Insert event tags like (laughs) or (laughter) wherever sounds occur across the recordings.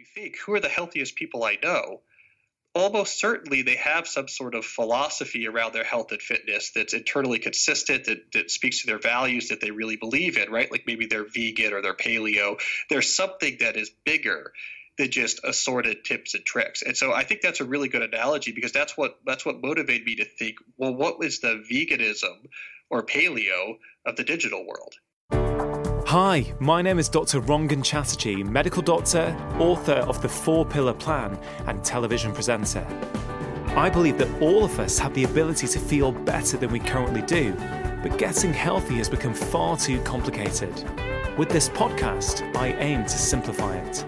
you think, who are the healthiest people I know? almost certainly they have some sort of philosophy around their health and fitness that's internally consistent that, that speaks to their values that they really believe in right? Like maybe they're vegan or they're paleo. There's something that is bigger than just assorted tips and tricks. And so i think that's a really good analogy because that's what that's what motivated me to think well what was the veganism or paleo of the digital world Hi, my name is Dr. Rangan Chatterjee, medical doctor, author of The Four Pillar Plan, and television presenter. I believe that all of us have the ability to feel better than we currently do, but getting healthy has become far too complicated. With this podcast, I aim to simplify it.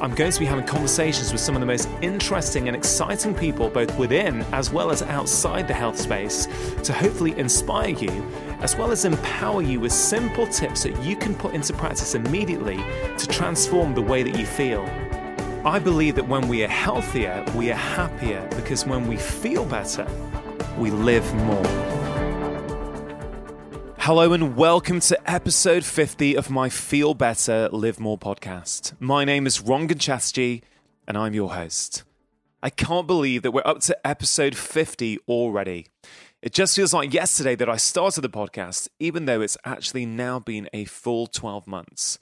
I'm going to be having conversations with some of the most interesting and exciting people, both within as well as outside the health space, to hopefully inspire you, as well as empower you with simple tips that you can put into practice immediately to transform the way that you feel. I believe that when we are healthier, we are happier because when we feel better, we live more. Hello and welcome to episode 50 of my Feel Better, Live More podcast. My name is Rangan Chatterjee and I'm your host. I can't believe that we're up to episode 50 already. It just feels like yesterday that I started the podcast, even though it's actually now been a full 12 months.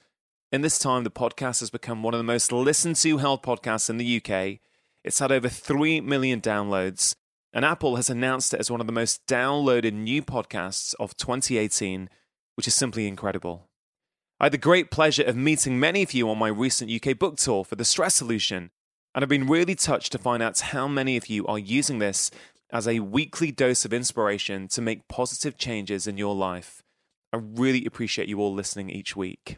In this time, the podcast has become one of the most listened to health podcasts in the UK. It's had over 3 million downloads, and Apple has announced it as one of the most downloaded new podcasts of 2018, which is simply incredible. I had the great pleasure of meeting many of you on my recent UK book tour for The Stress Solution, and I've been really touched to find out how many of you are using this as a weekly dose of inspiration to make positive changes in your life. I really appreciate you all listening each week.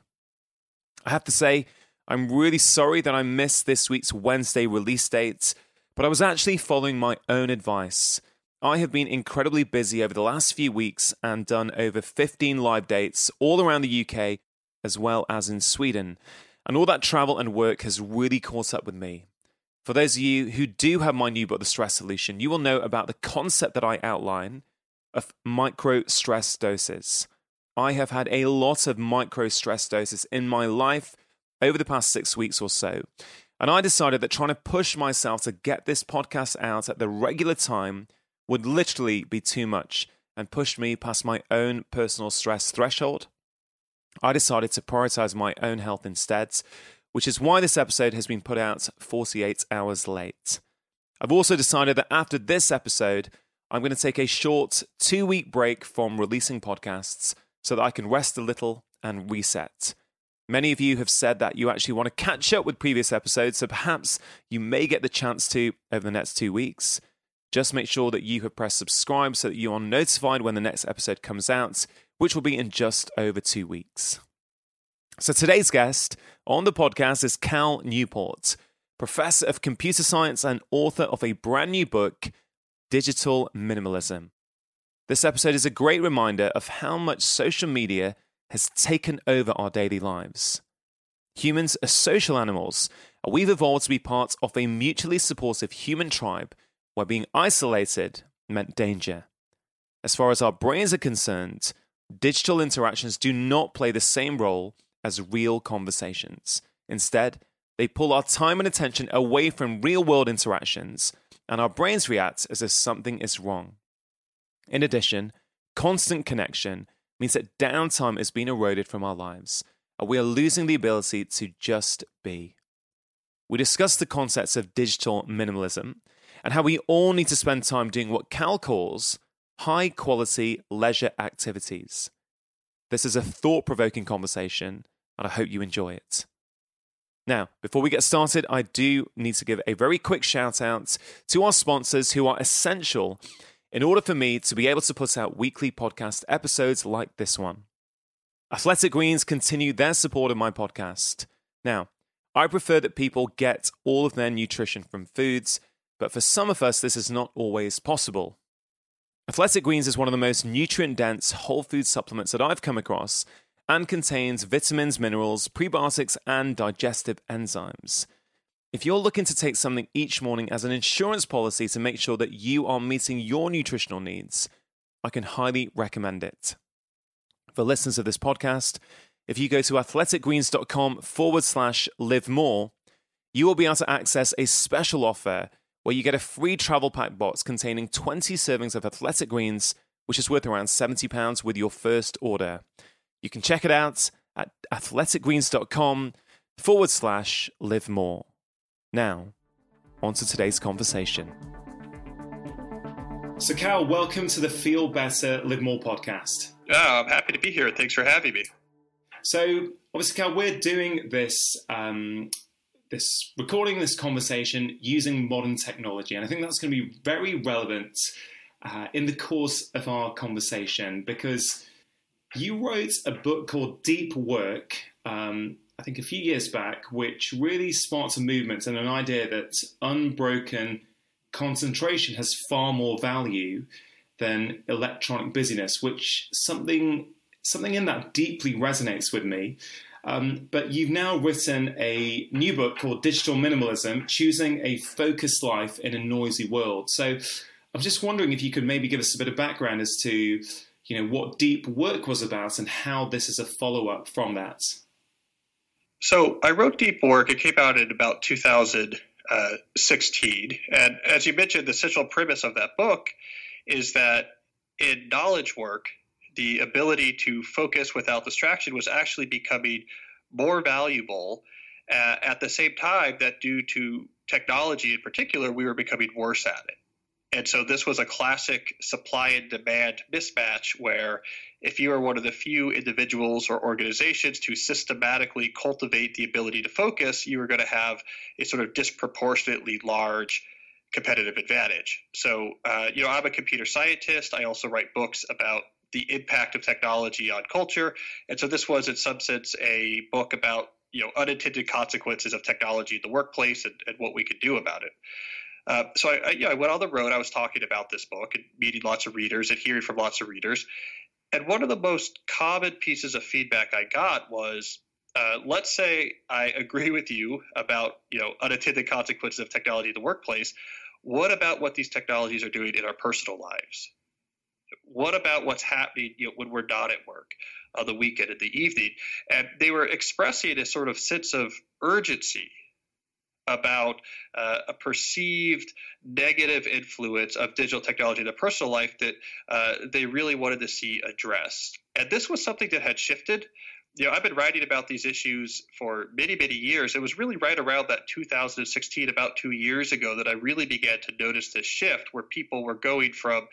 I have to say, I'm really sorry that I missed this week's Wednesday release date. But I was actually following my own advice. I have been incredibly busy over the last few weeks and done over 15 live dates all around the UK as well as in Sweden. And all that travel and work has really caught up with me. For those of you who do have my new book, The Stress Solution, you will know about the concept that I outline of micro stress doses. I have had a lot of micro stress doses in my life over the past six weeks or so. And I decided that trying to push myself to get this podcast out at the regular time would literally be too much and pushed me past my own personal stress threshold. I decided to prioritize my own health instead, which is why this episode has been put out 48 hours late. I've also decided that after this episode, I'm going to take a short two week break from releasing podcasts so that I can rest a little and reset. Many of you have said that you actually want to catch up with previous episodes, so perhaps you may get the chance to over the next two weeks. Just make sure that you have pressed subscribe so that you are notified when the next episode comes out, which will be in just over two weeks. So today's guest on the podcast is Cal Newport, professor of computer science and author of a brand new book, Digital Minimalism. This episode is a great reminder of how much social media has taken over our daily lives. Humans are social animals, and we've evolved to be part of a mutually supportive human tribe where being isolated meant danger. As far as our brains are concerned, digital interactions do not play the same role as real conversations. Instead, they pull our time and attention away from real world interactions, and our brains react as if something is wrong. In addition, constant connection means that downtime is being eroded from our lives, and we are losing the ability to just be. We discussed the concepts of digital minimalism and how we all need to spend time doing what Cal calls high quality leisure activities. This is a thought provoking conversation, and I hope you enjoy it. Now, before we get started, I do need to give a very quick shout out to our sponsors who are essential in order for me to be able to put out weekly podcast episodes like this one. Athletic Greens continue their support of my podcast. Now, I prefer that people get all of their nutrition from foods, but for some of us, this is not always possible. Athletic Greens is one of the most nutrient dense whole food supplements that I've come across and contains vitamins, minerals, prebiotics, and digestive enzymes. If you're looking to take something each morning as an insurance policy to make sure that you are meeting your nutritional needs, I can highly recommend it. For listeners of this podcast, if you go to athleticgreens.com forward slash live more, you will be able to access a special offer where you get a free travel pack box containing 20 servings of athletic greens, which is worth around £70 with your first order. You can check it out at athleticgreens.com forward slash live more. Now, on to today's conversation. So, Cal, welcome to the Feel Better, Live More podcast. Oh, I'm happy to be here. Thanks for having me. So, obviously, Cal, we're doing this um, this recording this conversation using modern technology, and I think that's going to be very relevant uh, in the course of our conversation because you wrote a book called Deep Work. Um, I think a few years back, which really sparked a movement and an idea that unbroken concentration has far more value than electronic busyness, which something something in that deeply resonates with me. Um, but you've now written a new book called Digital Minimalism: Choosing a Focused Life in a Noisy World. So, I'm just wondering if you could maybe give us a bit of background as to, you know, what deep work was about and how this is a follow up from that. So, I wrote Deep Work. It came out in about 2016, and as you mentioned, the central premise of that book is that in knowledge work, the ability to focus without distraction was actually becoming more valuable uh, at the same time that due to technology in particular, we were becoming worse at it. And so this was a classic supply and demand mismatch where if you are one of the few individuals or organizations to systematically cultivate the ability to focus, you are going to have a sort of disproportionately large competitive advantage. So, uh, you know, I'm a computer scientist. I also write books about the impact of technology on culture. And so this was, in some sense, a book about you know unintended consequences of technology in the workplace and, and what we could do about it. Uh, so I, I, you know, I went on the road. I was talking about this book and meeting lots of readers and hearing from lots of readers. And one of the most common pieces of feedback I got was, uh, let's say I (laughs) agree with you about you know unintended consequences of technology in the workplace. What about what these technologies are doing in our personal lives? What about what's happening you know, when we're not at work on the weekend and the evening? And they were expressing a sort of sense of urgency about uh, a perceived negative influence of digital technology in the personal life that uh, they really wanted to see addressed. And this was something that had shifted. You know, I've been writing about these issues for many, many years. It was really right around that 2016, about two years ago, that I really began to notice this shift where people were going from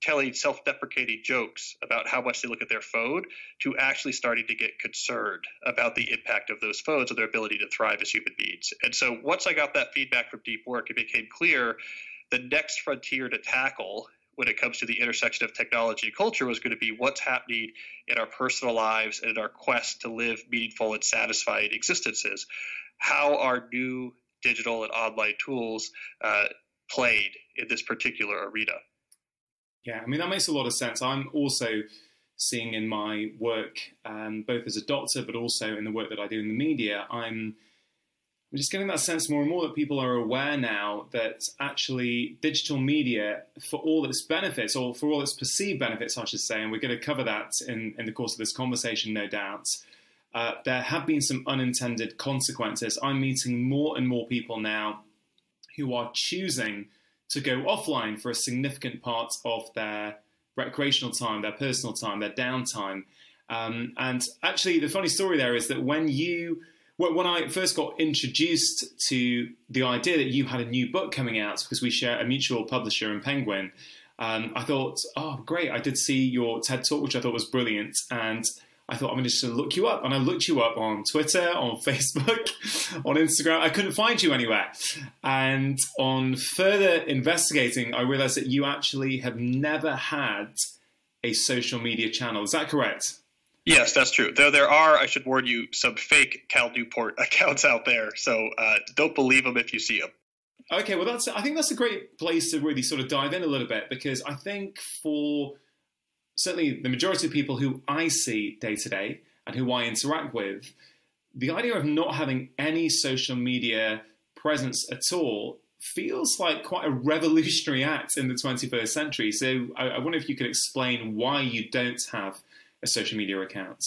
telling self deprecating jokes about how much they look at their phone to actually starting to get concerned about the impact of those phones and their ability to thrive as human beings. And so once I got that feedback from deep work, it became clear the next frontier to tackle when it comes to the intersection of technology and culture was going to be what's happening in our personal lives and in our quest to live meaningful and satisfying existences. How are new digital and online tools uh, played in this particular arena? Yeah, I mean, that makes a lot of sense. I'm also seeing in my work, um, both as a doctor, but also in the work that I do in the media, I'm, just getting that sense more and more that people are aware now that actually digital media, for all its benefits, or for all its perceived benefits, I should say, and we're going to cover that in, in the course of this conversation, no doubt. Uh, there have been some unintended consequences. I'm meeting more and more people now who are choosing to go offline for a significant part of their recreational time, their personal time, their downtime. Um, and actually, the funny story there is that when you when I first got introduced to the idea that you had a new book coming out because we share a mutual publisher in Penguin, um, I thought, oh, great! I did see your TED talk, which I thought was brilliant, and I thought I'm going to just look you up, and I looked you up on Twitter, on (laughs) Facebook, on Instagram. I couldn't find you anywhere, and on further investigating, I realised that you actually have never had a social media channel. Is that correct? Yes, that's true. Though there are, I should warn you, some fake Cal Newport (laughs) accounts out there, so uh, don't believe them if you see them. Okay, well, that's. I think that's a great place to really sort of dive in a little bit because I think for certainly the majority of people who I see day to day and who I interact with, the idea of not having any social media presence at all feels like quite a revolutionary act in the 21st century. So I, I wonder if you could explain why you don't have a social media account.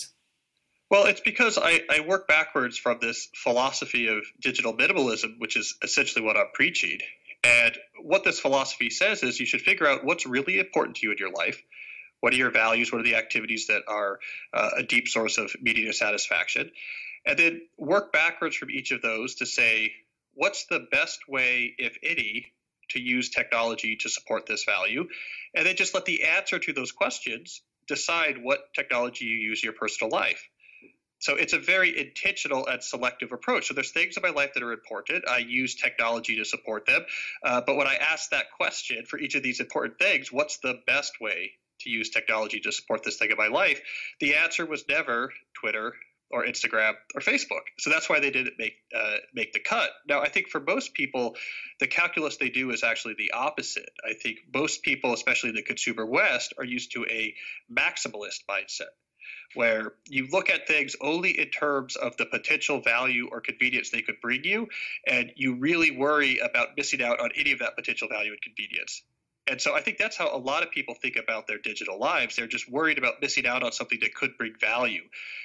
Well, it's because I, I work backwards from this philosophy of digital minimalism, which is essentially what I'm preaching. And what this philosophy says is you should figure out what's really important to you in your life. What are your values? What are the activities that are uh, a deep source of or satisfaction? And then work backwards from each of those to say, what's the best way, if any, to use technology to support this value? And then just let the answer to those questions decide what technology you use in your personal life. So it's a very intentional and selective approach. So there's things in my life that are important. I use technology to support them. Uh, but when I ask that question for each of these important things, what's the best way to use technology to support this thing in my life? The answer was never Twitter or Instagram or Facebook. So that's why they didn't make uh, make the cut. Now, I think for most people, the calculus they do is actually the opposite. I think most people, especially in the consumer West, are used to a maximalist mindset where you look at things only in terms of the potential value or convenience they could bring you, and you really worry about missing out on any of that potential value and convenience. And so I think that's how a lot of people think about their digital lives. They're just worried about missing out on something that could bring value.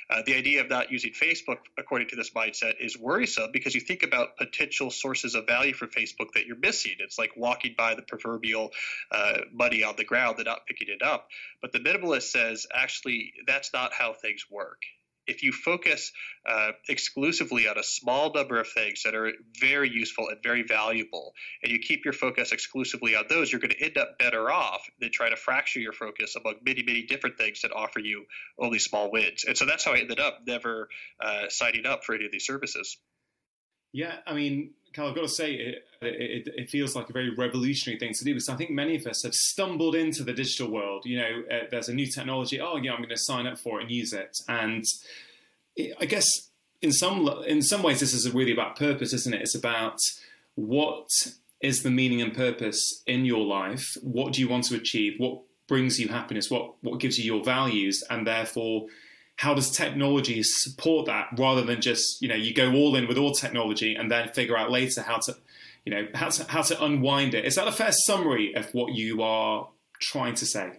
Uh, the idea of not using Facebook, according to this mindset, is worrisome because you think about potential sources of value for Facebook that you're missing. It's like walking by the proverbial uh, money on the ground and not picking it up. But the minimalist says actually that's not how things work if you focus uh, exclusively on a small number of things that are very useful and very valuable, and you keep your focus exclusively on those, you're going to end up better off than trying to fracture your focus among many, many different things that offer you only small wins. And so that's how I ended up never uh, signing up for any of these services. Yeah, I mean, Cal, I've got to say, it, it, it, feels like a very revolutionary thing to do because I think many of us have stumbled into the digital world. You know, uh, there's a new technology. Oh, yeah, I'm going to sign up for it and use it. And it, I guess in some in some ways, this is really about purpose, isn't it? It's about what is the meaning and purpose in your life. What do you want to achieve? What brings you happiness? What what gives you your values? And therefore how does technology support that rather than just you know you go all in with all technology and then figure out later how to you know how to how to unwind it is that a fair summary of what you are trying to say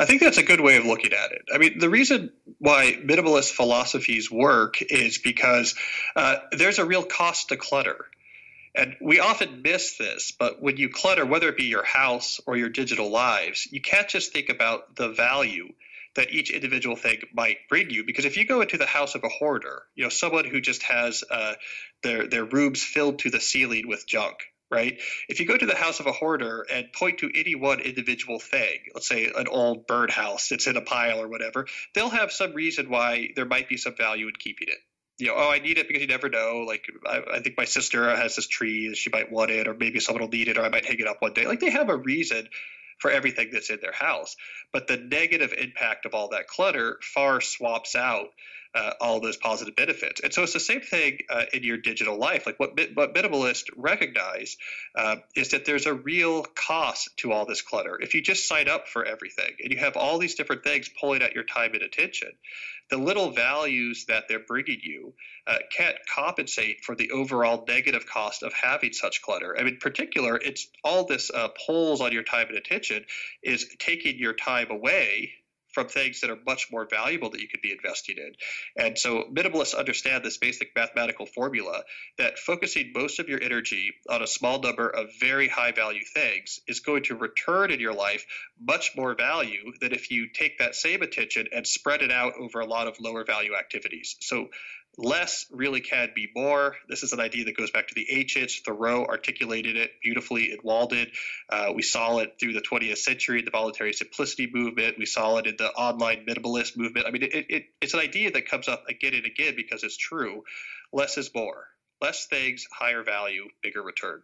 I think that's a good way of looking at it. I mean, the reason why minimalist philosophies work is because uh, there's a real cost to clutter. And we often miss this, but when you clutter, whether it be your house or your digital lives, you can't just think about the value that each individual thing might bring you. Because if you go into the house of a hoarder, you know, someone who just has uh, their their rooms filled to the ceiling with junk, right? If you go to the house of a hoarder and point to any one individual thing, let's say an old birdhouse that's in a pile or whatever, they'll have some reason why there might be some value in keeping it. You know, oh, I need it because you never know. Like, I, I think my sister has this tree, she might want it, or maybe someone will need it, or I might hang it up one day. Like, they have a reason for everything that's in their house. But the negative impact of all that clutter far swaps out uh, all those positive benefits. And so it's the same thing uh, in your digital life. Like what, what minimalists recognize uh, is that there's a real cost to all this clutter. If you just sign up for everything and you have all these different things pulling at your time and attention, the little values that they're bringing you uh, can't compensate for the overall negative cost of having such clutter. I mean, in particular, it's all this uh, pulls on your time and attention is taking your time away from things that are much more valuable that you could be investing in. And so minimalists understand this basic mathematical formula that focusing most of your energy on a small number of very high value things is going to return in your life much more value than if you take that same attention and spread it out over a lot of lower value activities. So less really can be more. This is an idea that goes back to the ancients. Thoreau articulated it beautifully in Walden. Uh, we saw it through the 20th century, the voluntary simplicity movement. We saw it in the online minimalist movement. I mean, it, it, it's an idea that comes up again and again because it's true. Less is more. Less things, higher value, bigger return.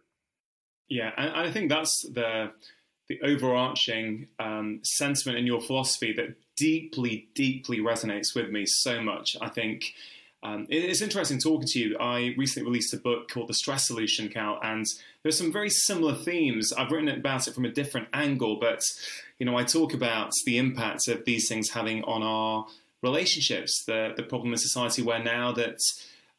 Yeah, and I think that's the the overarching um, sentiment in your philosophy that deeply, deeply resonates with me so much. I think um, it's interesting talking to you. I recently released a book called The Stress Solution, Cal, and there's some very similar themes. I've written about it from a different angle, but you know, I talk about the impact of these things having on our relationships. The the problem in society where now that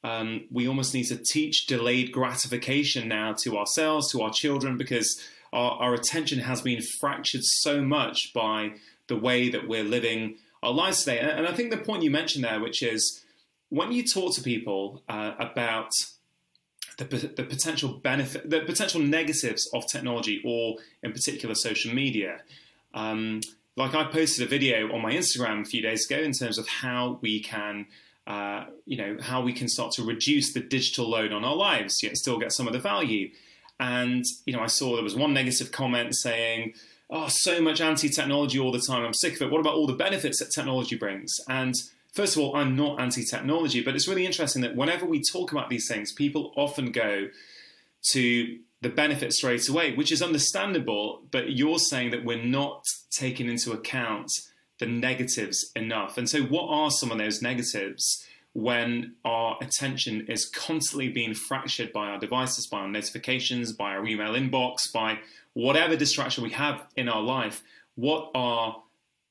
um, we almost need to teach delayed gratification now to ourselves, to our children, because our, our attention has been fractured so much by the way that we're living our lives today. And, and I think the point you mentioned there, which is when you talk to people uh, about the, the potential benefit, the potential negatives of technology, or in particular social media. Um, like I posted a video on my Instagram a few days ago in terms of how we can, uh, you know, how we can start to reduce the digital load on our lives yet still get some of the value. And you know, I saw there was one negative comment saying, "Oh, so much anti-technology all the time. I'm sick of it. What about all the benefits that technology brings?" And first of all, I'm not anti technology, but it's really interesting that whenever we talk about these things, people often go to the benefit straight away, which is understandable, but you're saying that we're not taking into account the negatives enough. And so, what are some of those negatives when our attention is constantly being fractured by our devices, by our notifications, by our email inbox, by whatever distraction we have in our life? What are,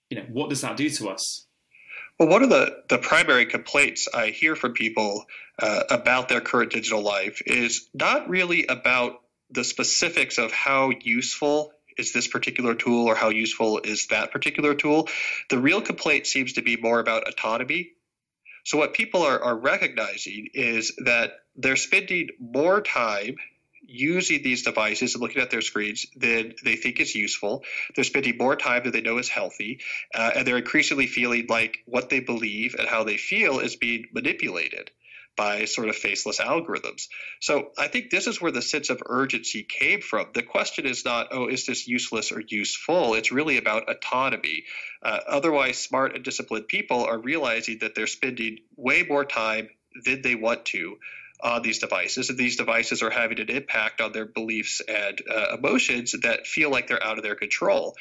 you know, what does that do to us? Well, one of the, the primary complaints I hear from people uh, about their current digital life is not really about the specifics of how useful is this particular tool or how useful is that particular tool. The real complaint seems to be more about autonomy. So, what people are, are recognizing is that they're spending more time using these devices and looking at their screens than they think is useful. They're spending more time than they know is healthy, uh, and they're increasingly feeling like what they believe and how they feel is being manipulated by sort of faceless algorithms. So I think this is where the sense of urgency came from. The question is not, oh, is this useless or useful? It's really about autonomy. Uh, otherwise, smart and disciplined people are realizing that they're spending way more time than they want to on these devices, and these devices are having an impact on their beliefs and uh, emotions that feel like they're out of their control.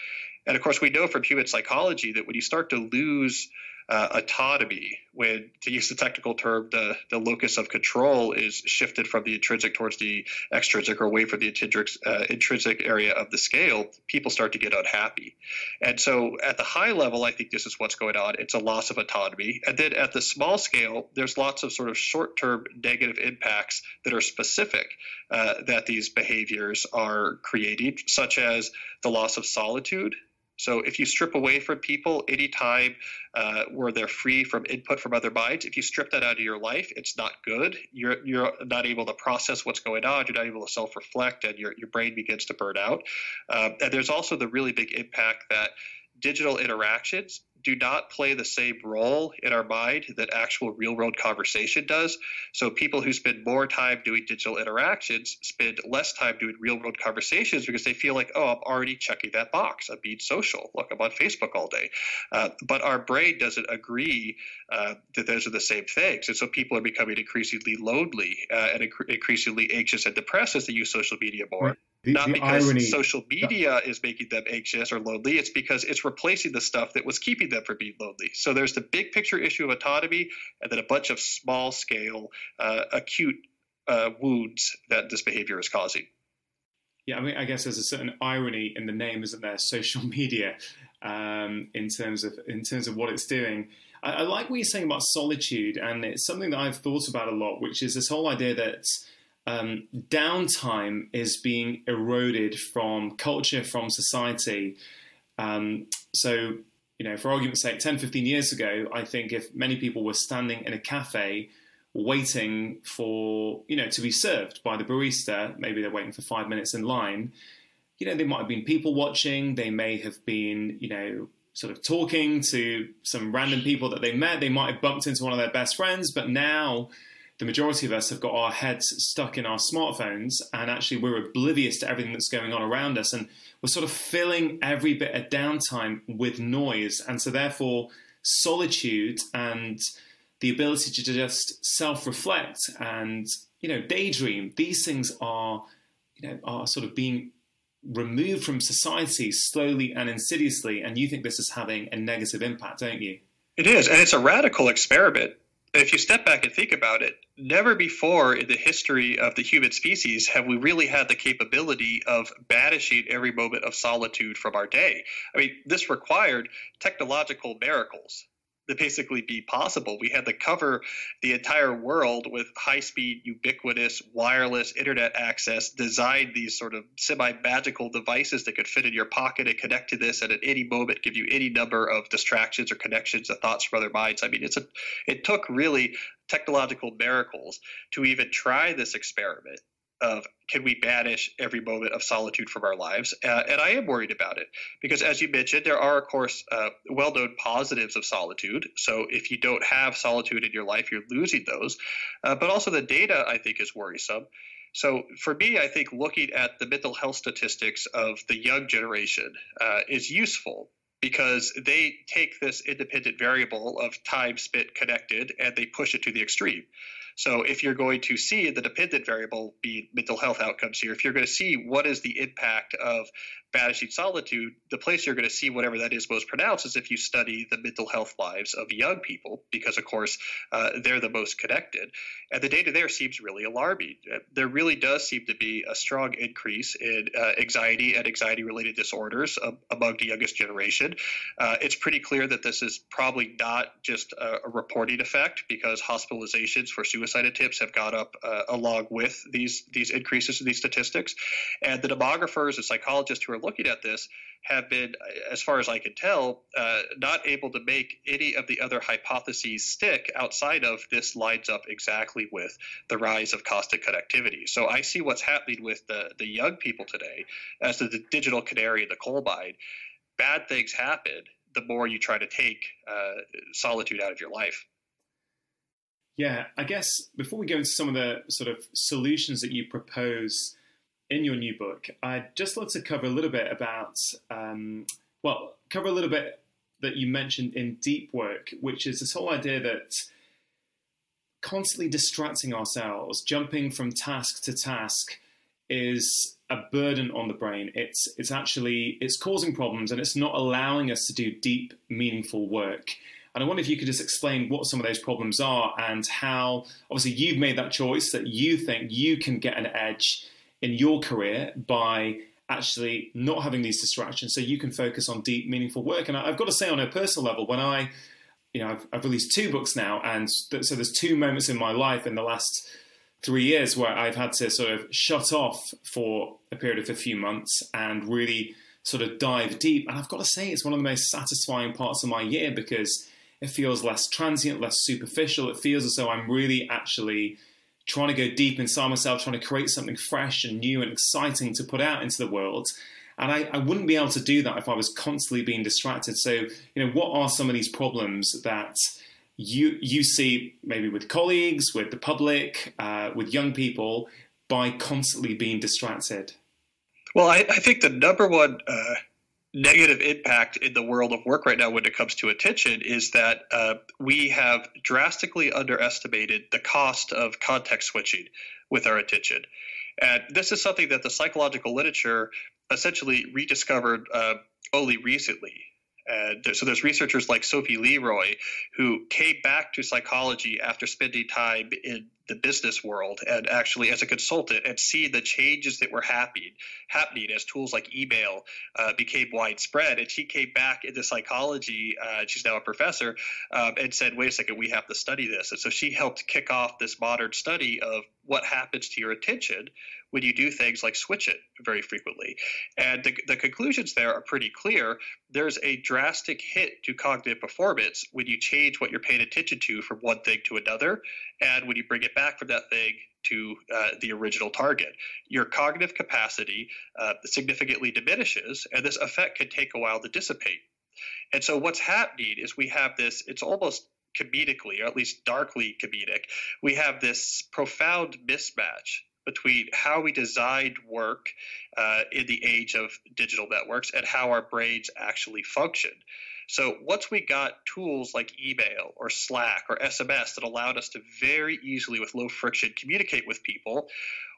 And of course, we know from human psychology that when you start to lose uh, autonomy, when, to use the technical term, the, the locus of control is shifted from the intrinsic towards the extrinsic or away from the intrinsic, uh, intrinsic area of the scale, people start to get unhappy. And so at the high level, I think this is what's going on. It's a loss of autonomy. And then at the small scale, there's lots of sort of short term negative impacts that are specific uh, that these behaviors are creating, such as the loss of solitude so if you strip away from people anytime uh, where they're free from input from other minds, if you strip that out of your life, it's not good. You're you're not able to process what's going on. You're not able to self-reflect, and your your brain begins to burn out. Um, and there's also the really big impact that digital interactions do not play the same role in our mind that actual real world conversation does. So people who spend more time doing digital interactions spend less time doing real world conversations because they feel like, oh, I'm already checking that box. I'm being social. Look, I'm on Facebook all day. Uh, but our brain doesn't agree uh, that those are the same things. And so people are becoming increasingly lonely uh, and inc- increasingly anxious and depressed as they use social media more. Right. The, Not the because irony, social media the, is making them anxious or lonely. It's because it's replacing the stuff that was keeping them from being lonely. So there's the big picture issue of autonomy, and then a bunch of small scale, uh, acute uh, wounds that this behavior is causing. Yeah, I mean, I guess there's a certain irony in the name, isn't there? (laughs) Social media, um, in terms of in terms of what it's doing. I, I like what you're saying about solitude, and it's something that I've thought about a lot, which is this whole idea that um, downtime is being eroded from culture, from society. Um, so, you know, for argument's sake, 10, 15 years ago, I think if many people were standing in a cafe waiting for, you know, to be served by the barista, maybe they're waiting for five minutes in line, you know, there might have been people watching, they may have been, you know, sort of talking to some random people that they met, they might have bumped into one of their best friends, but now the majority of us have got our heads stuck in our smartphones and actually we're oblivious to everything that's going on around us and we're sort of filling every bit of downtime with noise. And so therefore solitude and the ability to just self-reflect and you know daydream these things are you know are sort of being removed from society slowly and insidiously. And you think this is having a negative impact don't you? It is. And it's a radical experiment if you step back and think about it, never before in the history of the human species have we really had the capability of banishing every moment of solitude from our day. I mean, this required technological miracles basically be possible. We had to cover the entire world with high speed, ubiquitous, wireless internet access, design these sort of semi magical devices that could fit in your pocket and connect to this and at any moment give you any number of distractions or connections of thoughts from other minds. I mean, it's a, it took really technological miracles to even try this experiment of can we banish every moment of solitude from our lives? Uh, and I am worried about it because, as you mentioned, there are, of course, uh, well known positives of solitude. So if you don't have solitude in your life, you're losing those. Uh, but also, the data, I think, is worrisome. So for me, I think looking at the mental health statistics of the young generation uh, is useful because they take this independent variable of time spent connected and they push it to the extreme. So if you're going to see the dependent variable be mental health outcomes here, if you're going to see what is the impact of banishing solitude, the place you're going to see whatever that is most pronounced is if you study the mental health lives of young people, because of course uh, they're the most connected. And the data there seems really alarming. Uh, there really does seem to be a strong increase in uh, anxiety and anxiety related disorders uh, among the youngest generation. Uh, it's pretty clear that this is probably not just a, a, reporting effect because hospitalizations for suicide attempts have gone up uh, along with these, these increases in these statistics. And the demographers and psychologists who are looking at this have been, as far as I can tell, uh, not able to make any of the other hypotheses stick outside of this lines up exactly with the rise of constant connectivity. So I see what's happening with the, the young people today as the, the digital canary in the coal mine. Bad things happen the more you try to take uh, solitude out of your life. Yeah, I guess before we go into some of the sort of solutions that you propose in your new book, I'd just like to cover a little bit about, um, well, cover a little bit that you mentioned in deep work, which is this whole idea that constantly distracting ourselves, jumping from task to task, is a burden on the brain. It's it's actually it's causing problems and it's not allowing us to do deep, meaningful work. And I wonder if you could just explain what some of those problems are and how obviously you've made that choice that you think you can get an edge in your career by actually not having these distractions so you can focus on deep, meaningful work. And I've got to say, on a personal level, when I, you know, I've, I've released two books now, and th- so there's two moments in my life in the last three years where I've had to sort of shut off for a period of a few months and really sort of dive deep. And I've got to say, it's one of the most satisfying parts of my year because it feels less transient, less superficial. It feels as though I'm really actually trying to go deep inside myself, trying to create something fresh and new and exciting to put out into the world. And I, I, wouldn't be able to do that if I was constantly being distracted. So, you know, what are some of these problems that you you see maybe with colleagues, with the public, uh, with young people by constantly being distracted? Well, I, I think the number one uh, negative impact in the world of work right now when it comes to attention is that uh, we have drastically underestimated the cost of context switching with our attention. And this is something that the psychological literature essentially rediscovered uh, only recently. And so there's researchers like Sophie Leroy who came back to psychology after spending time in the business world and actually as a consultant and see the changes that were happening happening as tools like email uh, became widespread. And she came back into psychology. Uh, she's now a professor um, and said, "Wait a second, we have to study this." And so she helped kick off this modern study of what happens to your attention when you do things like switch it very frequently. And the, the conclusions there are pretty clear. There's a drastic hit to cognitive performance when you change what you're paying attention to from one thing to another, and when you bring it back from that thing to uh, the original target. Your cognitive capacity uh, significantly diminishes, and this effect can take a while to dissipate. And so, what's happening is we have this, it's almost comedically, or at least darkly comedic, we have this profound mismatch between how we designed work uh, in the age of digital networks and how our brains actually function. So once we got tools like email or Slack or SMS that allowed us to very easily, with low friction, communicate with people,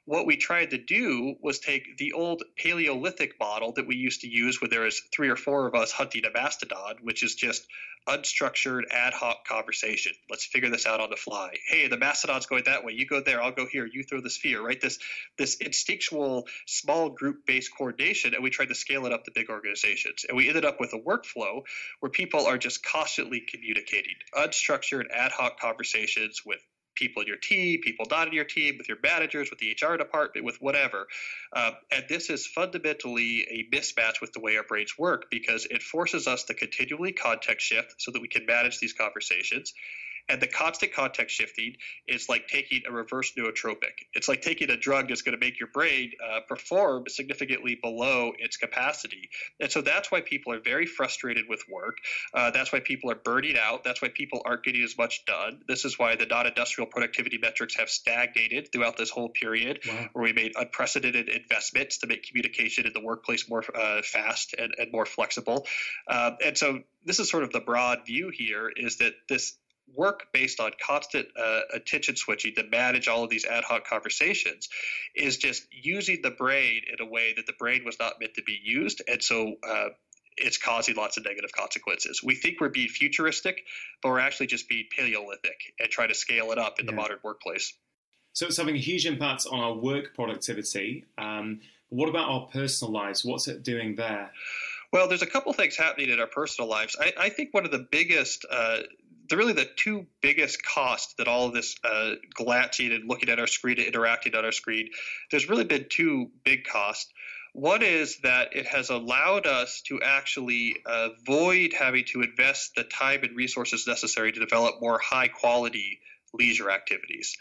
what we tried to do was take the old Paleolithic model that we used to use when there was three or four of us hunting a mastodon, which is just unstructured ad hoc conversation. Let's figure this out on the fly. Hey, the mastodon's going that way. You go there. I'll go here. You throw the sphere. Right? This this instinctual small group based coordination, and we tried to scale it up to big organizations. And we ended up with a workflow where people are just constantly communicating unstructured ad hoc conversations with people in your team, people not in your team, with your managers, with the HR department, with whatever. Um, and this is fundamentally a mismatch with the way our brains work because it forces us to continually context shift so that we can manage these conversations. And the constant context shifting is like taking a reverse nootropic. It's like taking a drug that's going to make your brain uh, perform significantly below its capacity. And so that's why people are very frustrated with work. Uh, that's why people are burning out. That's why people aren't getting as much done. This is why the non industrial productivity metrics have stagnated throughout this whole period, wow. where we made unprecedented investments to make communication in the workplace more uh, fast and, and more flexible. Um, and so this is sort of the broad view here is that this work based on constant uh, attention switching to manage all of these ad hoc conversations is just using the brain in a way that the brain was not meant to be used. And so uh, it's causing lots of negative consequences. We think we're being futuristic, but we're actually just being Paleolithic and trying to scale it up in yeah. the modern workplace. So it's having a huge impact on our work productivity. Um, what about our personal lives? What's it doing there? Well, there's a couple things happening in our personal lives. I, I think one of the biggest uh, the really the two biggest costs that all of this uh, glancing and looking at our screen interacting on our screen, there's really been two big costs. One is that it has allowed us to actually avoid having to invest the time and resources necessary to develop more high quality leisure activities.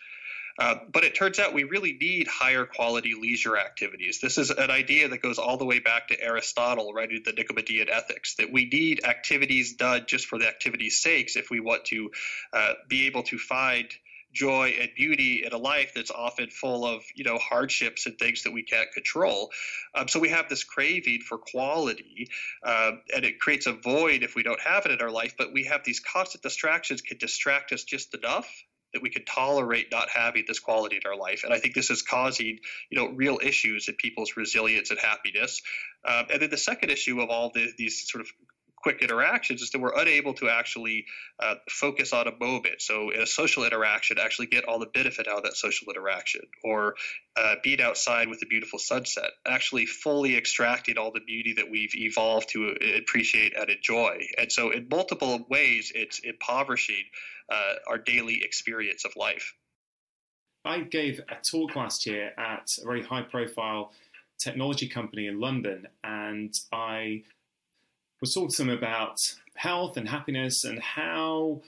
Uh, but it turns out we really need higher quality leisure activities. This is an idea that goes all the way back to Aristotle, writing the Nicomachean Ethics, that we need activities done just for the activity's sakes if we want to uh, be able to find joy and beauty in a life that's often full of you know hardships and things that we can't control. Um, so we have this craving for quality, um, and it creates a void if we don't have it in our life. But we have these constant distractions can distract us just enough that we could tolerate not having this quality in our life. And I think this is causing, you know, real issues in people's resilience and happiness. Um, and then the second issue of all the, these sort of quick interactions is that we're unable to actually uh, focus on a moment. So in a social interaction, actually get all the benefit out of that social interaction, or uh, being outside with a beautiful sunset, actually fully extracting all the beauty that we've evolved to appreciate and enjoy. And so in multiple ways, it's impoverishing uh, our daily experience of life. I gave a talk last year at a very high profile technology company in London, and I was talking to them about health and happiness and how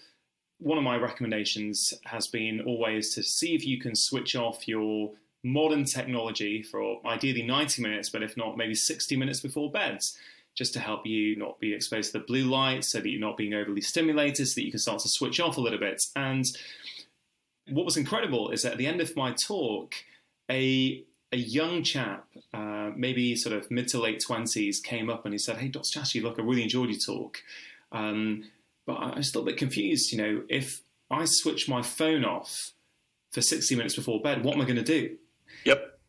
one of my recommendations has been always to see if you can switch off your modern technology for ideally 90 minutes, but if not, maybe 60 minutes before bed just to help you not be exposed to the blue light so that you're not being overly stimulated, so that you can start to switch off a little bit. And what was incredible is that at the end of my talk, a a young chap, uh, maybe sort of mid to late twenties, came up and he said, "Hey, Dr. Chatterjee, look, I really enjoyed your talk, um, but I was still a little bit confused. You know, if I switch my phone off for sixty minutes before bed, what am I going to do?" Yep.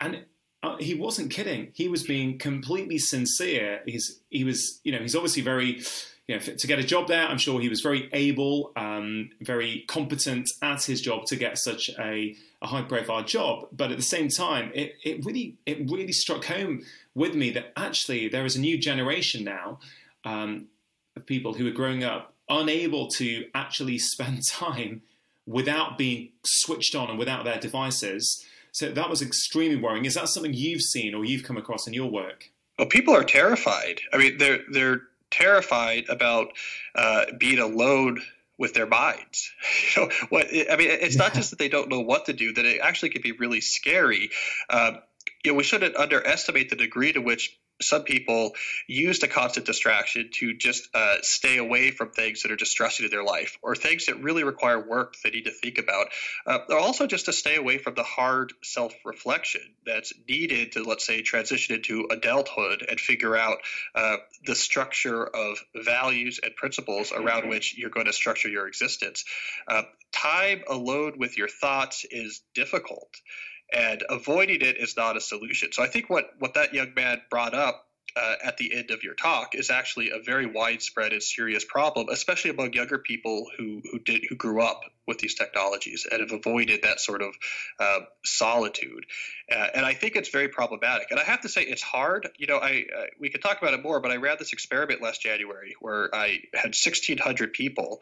And uh, he wasn't kidding. He was being completely sincere. He's he was you know he's obviously very you know to get a job there. I'm sure he was very able, um, very competent at his job to get such a, a high profile job. But at the same time, it, it really it really struck home with me that actually there is a new generation now um, of people who are growing up unable to actually (laughs) spend time without being switched on and without their devices. So that was extremely worrying. Is that something you've seen or you've come across in your work? Well, people are terrified. I mean, they're they're terrified about uh, being alone with their minds. (laughs) You know, what I mean, it's not just that they don't know what to do; that it actually can be really scary. Uh, you know, we shouldn't underestimate the degree to which some people use the constant distraction to just uh, stay away from things that are distressing to their life or things that really require work they need to think about. Uh, or also just to stay away from the hard self reflection that's needed to, let's say, transition into adulthood and figure out uh, the structure of values and principles around which you're going to structure your existence. Uh, time alone with your thoughts is difficult. And avoiding it is not a solution. So I think what what that young man brought up uh, at the end of your talk is actually a very widespread and serious problem, especially among younger people who who did who grew up with these technologies and have avoided that sort of uh, solitude. Uh, and I think it's very problematic. And I have to say, it's hard. You know, I uh, we could talk about it more, but I ran this experiment last January where I had 1,600 people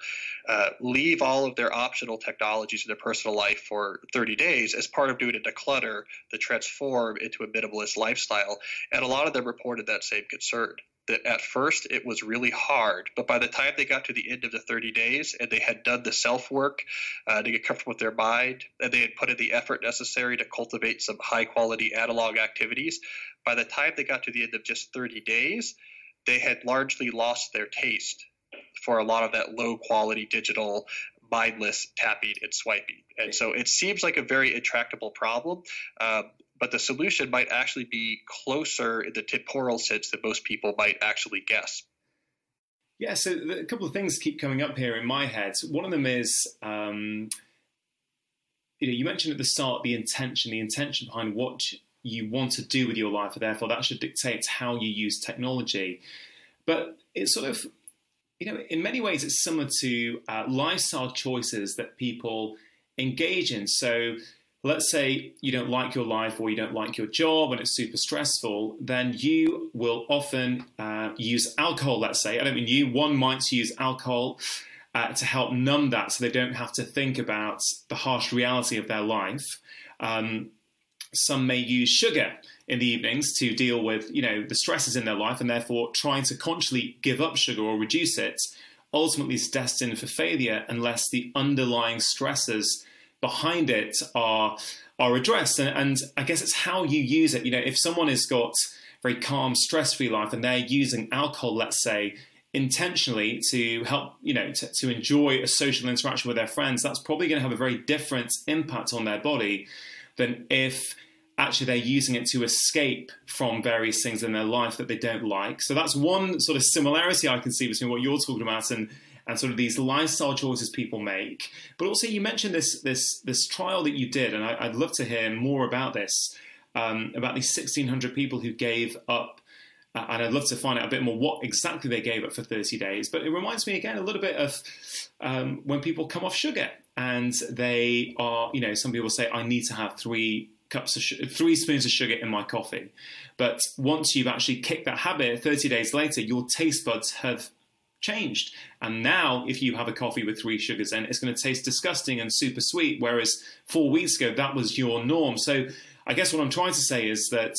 uh, leave all of their optional technologies in their personal life for 30 days as part of doing a declutter to transform into a minimalist lifestyle. And a lot of them reported that same concern that at first it was really hard, but by the time they got to the end of the 30 days and they had done the self work uh, to get comfortable with their mind, and they had put in the effort necessary to cultivate some high quality analog activities, by the time they got to the end of just 30 days, they had largely lost their taste for a lot of that low quality digital mindless tapping and swiping. And so it seems like a very intractable problem. Um, but the solution might actually be closer in the temporal sense than most people might actually guess. Yeah, so a couple of things keep coming up here in my head. One of them is, um, you know, you mentioned at the start the intention, the intention behind what you want to do with your life, and therefore that should dictate how you use technology. But it's sort of, you know, in many ways, it's similar to uh, lifestyle choices that people engage in. So let's say you don't like your life or you don't like your job and it's super stressful, then you will often uh, use alcohol, let's say. I don't mean you, one might use alcohol uh, to help numb that so they don't have to think about the harsh reality of their life. Um, some may use sugar in the evenings to deal with, you know, the stresses in their life and therefore trying to consciously give up sugar or reduce it ultimately is destined for failure unless the underlying stresses behind it are are addressed. And, and I guess it's how you use it. You know, if someone has got very calm, stress-free life and they're using alcohol, let's say, intentionally to help, you know, to, to enjoy a social interaction with their friends, that's probably going to have a very different impact on their body than if actually they're using it to escape from various things in their life that they don't like. So that's one sort of similarity I can see between what you're talking about and and sort of these lifestyle choices people make. But also, you mentioned this this this trial that you did, and I, would love to hear more about this um, about these 1,600 people who gave up. Uh, and I'd love to find out a bit more what exactly they gave up for 30 days. But it reminds me again a little bit of um, when people come off sugar and they are, you know, some people say, I need to have three cups of sh- three spoons of sugar in my coffee. But once you've actually kicked that habit, 30 days later, your taste buds have changed. And now, if you have a coffee with three sugars in, it's going to taste disgusting and super sweet. Whereas four weeks ago, that was your norm. So, I guess what I'm trying to say is that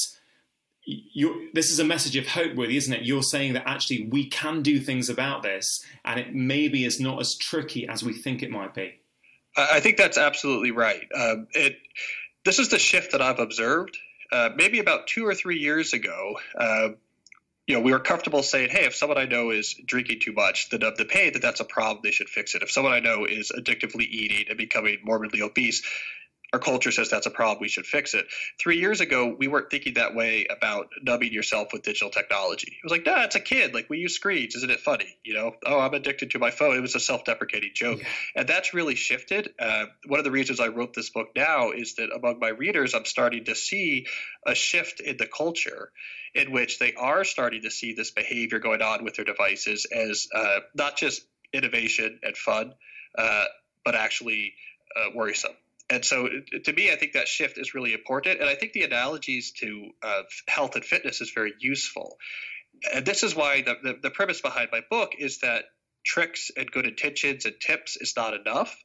this is a message of hope, really, isn't it? You're saying that actually we can do things about this, and it maybe is not as tricky as we think it might be. I think that's absolutely right. Um, it this is the shift that I've observed. Uh, maybe about two or three years ago, uh, you know, we were comfortable saying, hey, if someone I know is drinking too much, then of the pain, that that's a problem, they should fix it. If someone I know is addictively eating and becoming morbidly obese, our culture says that's a problem, we should fix it. Three years ago, we weren't thinking that way about numbing yourself with digital technology. It was like, nah, it's a kid. Like, we use screens. Isn't it funny? You know, oh, I'm addicted to my phone. It was a self deprecating joke. Yeah. And that's really shifted. Uh, one of the reasons I wrote this book now is that among my readers, I'm starting to see a shift in the culture in which they are starting to see this behavior going on with their devices as uh, not just innovation and fun, uh, but actually uh, worrisome. And so, to me, I think that shift is really important. And I think the analogies to uh, health and fitness is very useful. And this is why the, the, the premise behind my book is that tricks and good intentions and tips is not enough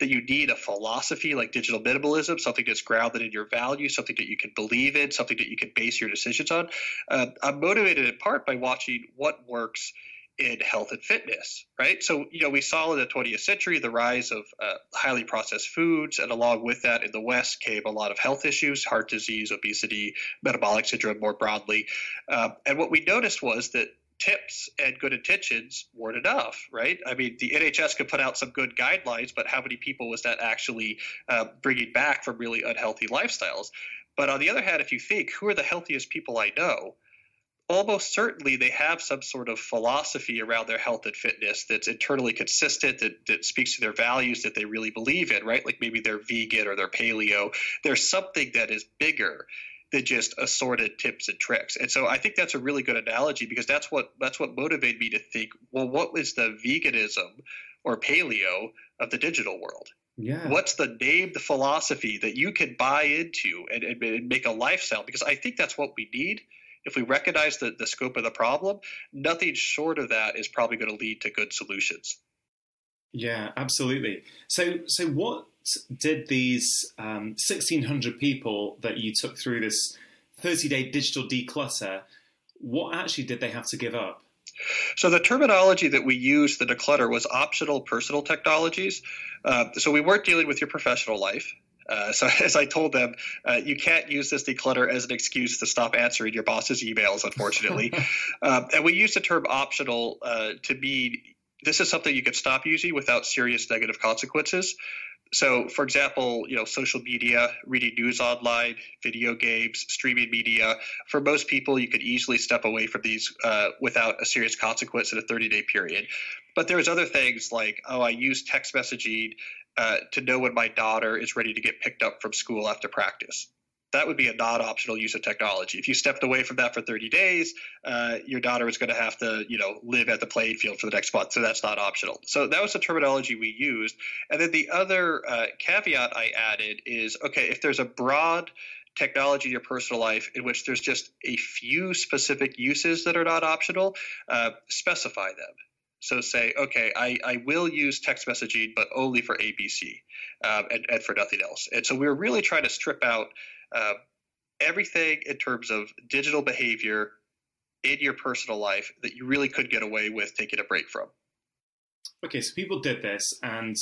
that you need a philosophy like digital minimalism, something that's grounded in your values, something that you can believe in, something that you can base your decisions on. Uh, I'm motivated in part by watching what works in health and fitness, right? So, you know, we saw in the 20th century the rise of uh, highly processed foods, and along with that, in the West came a lot of health issues, heart disease, obesity, metabolic syndrome more broadly. Uh, and what we noticed was that tips and good intentions weren't enough, right? I mean, the NHS could put out some good guidelines, but how many people was that actually uh, bringing back from really unhealthy lifestyles? But on the other hand, if you think, who are the healthiest people I know? Almost certainly they have some sort of philosophy around their health and fitness that's internally consistent that, that speaks to their values that they really believe in right like maybe they're vegan or they're paleo there's something that is bigger than just assorted tips and tricks and so i think that's a really good analogy because that's what that's what motivated me to think well what is the veganism or paleo of the digital world yeah. What's the name, the philosophy that you can buy into and, and, make a lifestyle? Because I think that's what we need if we recognize the, the scope of the problem, nothing short of that is probably going to lead to good solutions. Yeah, absolutely. So, so what did these um, 1,600 people that you took through this 30-day digital declutter? What actually did they have to give up? So the terminology that we used, the declutter, was optional personal technologies. Uh, so we weren't dealing with your professional life. Uh, so (laughs) as I told them, uh, you can't use this declutter as an excuse to stop answering your boss's emails, unfortunately. (laughs) um, and we use the term optional uh, to mean this is something you can stop using without serious negative consequences. So, for example, you know, social media, reading news online, video games, streaming media. For most people, you could easily step away from these uh, without a serious consequence in a 30-day period. But there's other things like, oh, I use text messaging uh, to know when my daughter is ready to get picked up from school after practice. That would be a non-optional use of technology. If you stepped away from that for 30 days, uh, your daughter is going to have to, you know, live at the playing field for the next month. So that's not optional. So that was the terminology we used. And then the other uh, caveat I added is, okay, if there's a broad technology in your personal life in which there's just a few specific uses that are not optional, uh, specify them. So say, okay, I, I will use text messaging, but only for ABC um, and, and for nothing else. And so we are really trying to strip out uh, everything in terms of digital behavior in your personal life that you really could get away with taking a break from. Okay, so people did this, and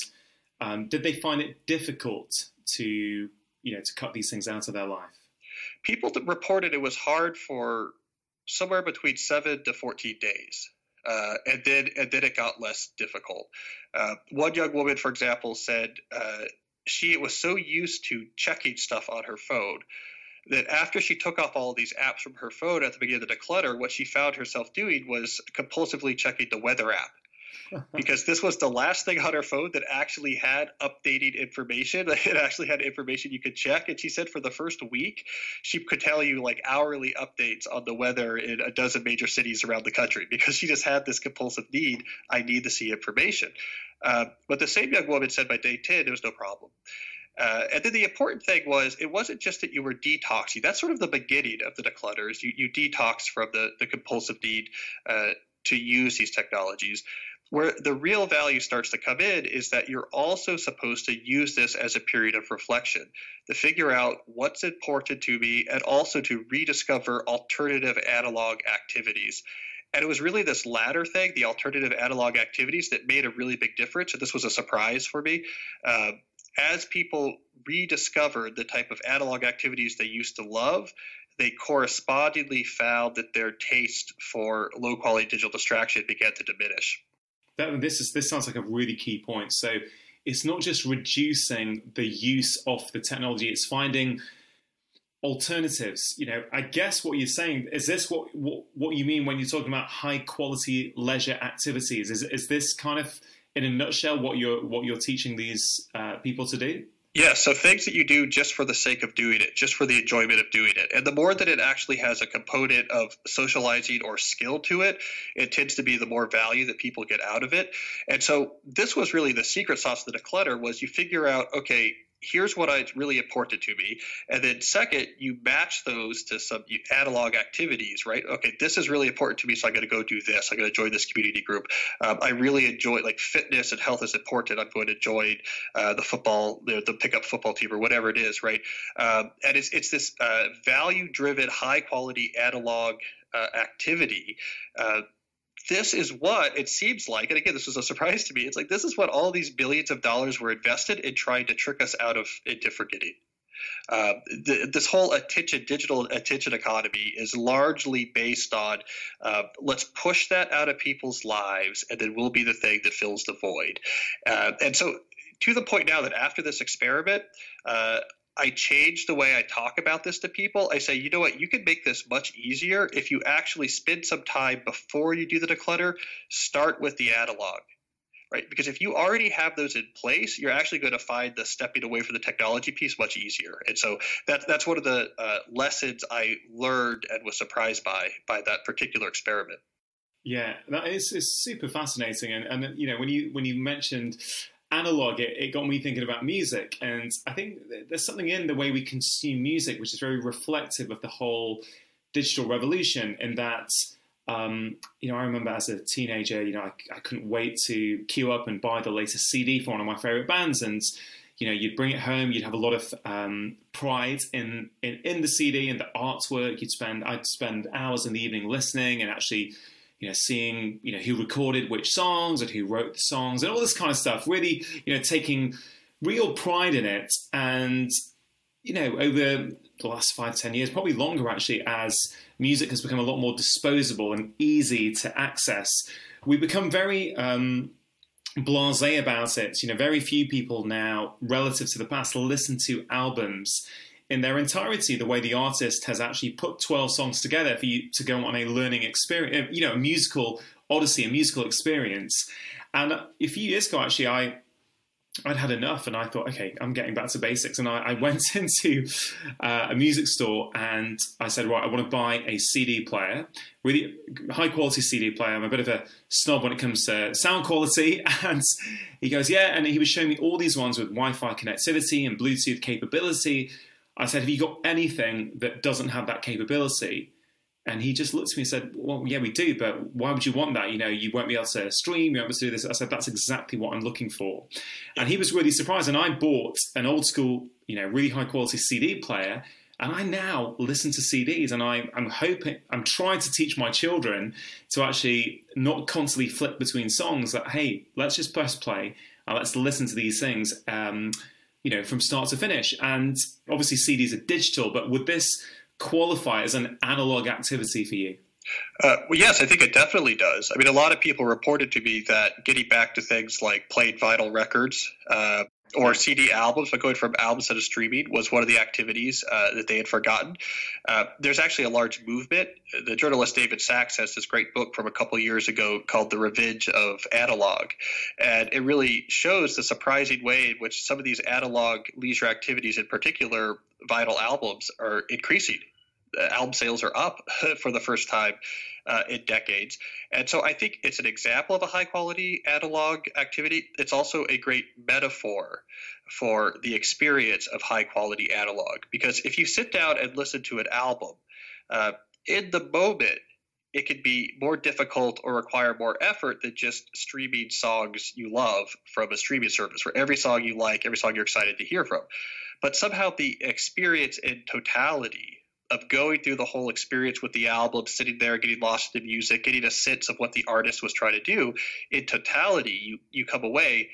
um, did they find it difficult to, you know, to cut these things out of their life? People reported it was hard for somewhere between seven to 14 days. Uh, and then and then it got less difficult. Uh, one young woman, for example, said uh, she was so used to checking stuff on her phone that after she took off all these apps from her phone at the beginning of the declutter, what she found herself doing was compulsively checking the weather app (laughs) because this was the last thing on her phone that actually had updating information. (laughs) It actually had information you could check. And she said for the first week, she could tell you like hourly updates on the weather in a dozen major cities around the country because she just had this compulsive need. I need to see information. Uh, but the same young woman said by day 10, there was no problem. Uh, and then the important thing was it wasn't just that you were detoxing. That's sort of the beginning of the declutters. You, you detox from the, the compulsive need uh, to use these technologies. Where the real value starts to come in is that you're also supposed to use this as a period of reflection to figure out what's important to me and also to rediscover alternative analog activities. And it was really this latter thing, the alternative analog activities, that made a really big difference. And this was a surprise for me. Uh, as people rediscovered the type of analog activities they used to love, they correspondingly found that their taste for low quality digital distraction began to diminish that, this is this sounds like a really key point. So it's not just reducing the use of the technology; it's finding alternatives. You know, I guess what you're saying is this what what, what you mean when you're talking about high quality leisure activities? Is is this kind of in a nutshell what you're what you're teaching these uh, people to do? Yeah, so things that you do just for the sake of doing it, just for the enjoyment of doing it. And the more that it actually has a component of socializing or skill to it, it tends to be the more value that people get out of it. And so this was really the secret sauce of the declutter was you figure out, okay, here's what is really important to me. And then second you match those to some analog activities right? Okay this is really important to me so i'm going to go do this. I'm going to join this community group. Um, i really enjoy like fitness and health is important. I'm going to join uh, the football the, the pickup football team or whatever it is right? Um, and it's, it's this uh, value driven high quality analog uh, activity uh, this is what it seems like, and again, this was a surprise to me. It's like this is what all these billions of dollars were invested in trying to trick us out of into forgetting. Uh, the, this whole attention, digital attention economy is largely based on uh, let's push that out of people's lives, and then we'll be the thing that fills the void. Uh, and so, to the point now that after this experiment, uh, I change the way I talk about this to people. I say, you know what, you can make this much easier if you actually spend some time before you do the declutter. Start with the analog right? Because if you already have those in place, you're actually going to find the stepping away from the technology piece much easier. And so that's that's one of the uh, lessons I learned and was surprised by by that particular experiment. Yeah, that is, is super fascinating. And, and you know, when you when you mentioned analog, it, it got me thinking about music. And I think there's something in the way we consume music which is very reflective of the whole digital revolution. In that um, you know, I remember as a teenager, you know, I, I, couldn't wait to queue up and buy the latest CD for one of my favorite bands, and you know, you'd bring it home, you'd have a lot of um, pride in, in, in the CD and the artwork. You'd spend, I'd spend hours in the evening listening and actually, you know, seeing, you know, who recorded which songs and who wrote the songs and all this kind of stuff. Really, you know, taking real pride in it, and you know, over the last five, ten years, probably longer actually, as music has become a lot more disposable and easy to access, we become very um, blasé about it. You know, very few people now, relative to the past, listen to albums in their entirety. The way the artist has actually put twelve songs together for you to go on a learning experience, you know, a musical odyssey, a musical experience. And a few years ago, actually, I I'd had enough, and I thought, okay, I'm getting back to basics. And I, I (laughs) went into uh, a music store and I said, right, I want to buy a CD player, really high quality CD player. I'm a bit of a snob when it comes to sound quality. (laughs) And he goes, yeah. And he was showing me all these ones with Wi-Fi connectivity and Bluetooth capability. I said, have you got anything that doesn't have that capability? And he just looked at me and said, Well, yeah, we do, but why would you want that? You know, you won't be able to stream, you won't be able to do this. I said, That's exactly what I'm looking for. And he was really surprised. And I bought an old school, you know, really high quality CD player. And I now listen to CDs, and I, am hoping, I'm trying to teach my children to actually not constantly flip between songs. That hey, let's just press play and let's listen to these things, um, you know, from start to finish. And obviously, CDs are digital, but would this qualify as an analog activity for you? Uh, well, yes, I think it definitely does. I mean, a lot of people reported to me that getting back to things like played vinyl records uh, or CD albums, but going from albums to streaming was one of the activities uh, that they had forgotten. Uh, there's actually a large movement. The journalist David Sax has this great book from a couple years ago called The Revenge of Analog. And it really shows the surprising way in which some of these analog leisure activities, in particular vinyl albums, are increasing album sales are up (laughs) for the first time uh, in decades. And so I think it's an example of a high quality analog activity. It's also a great metaphor for the experience of high quality analog. Because if you sit down and listen to an album, uh, in the moment, it can be more difficult or require more effort than just streaming songs you love from a streaming service where every song you like, every song you're excited to hear from. But somehow the experience in totality of going through the whole experience with the album, sitting there, getting lost in the music, getting a sense of what the artist was trying to do, in totality, you you come away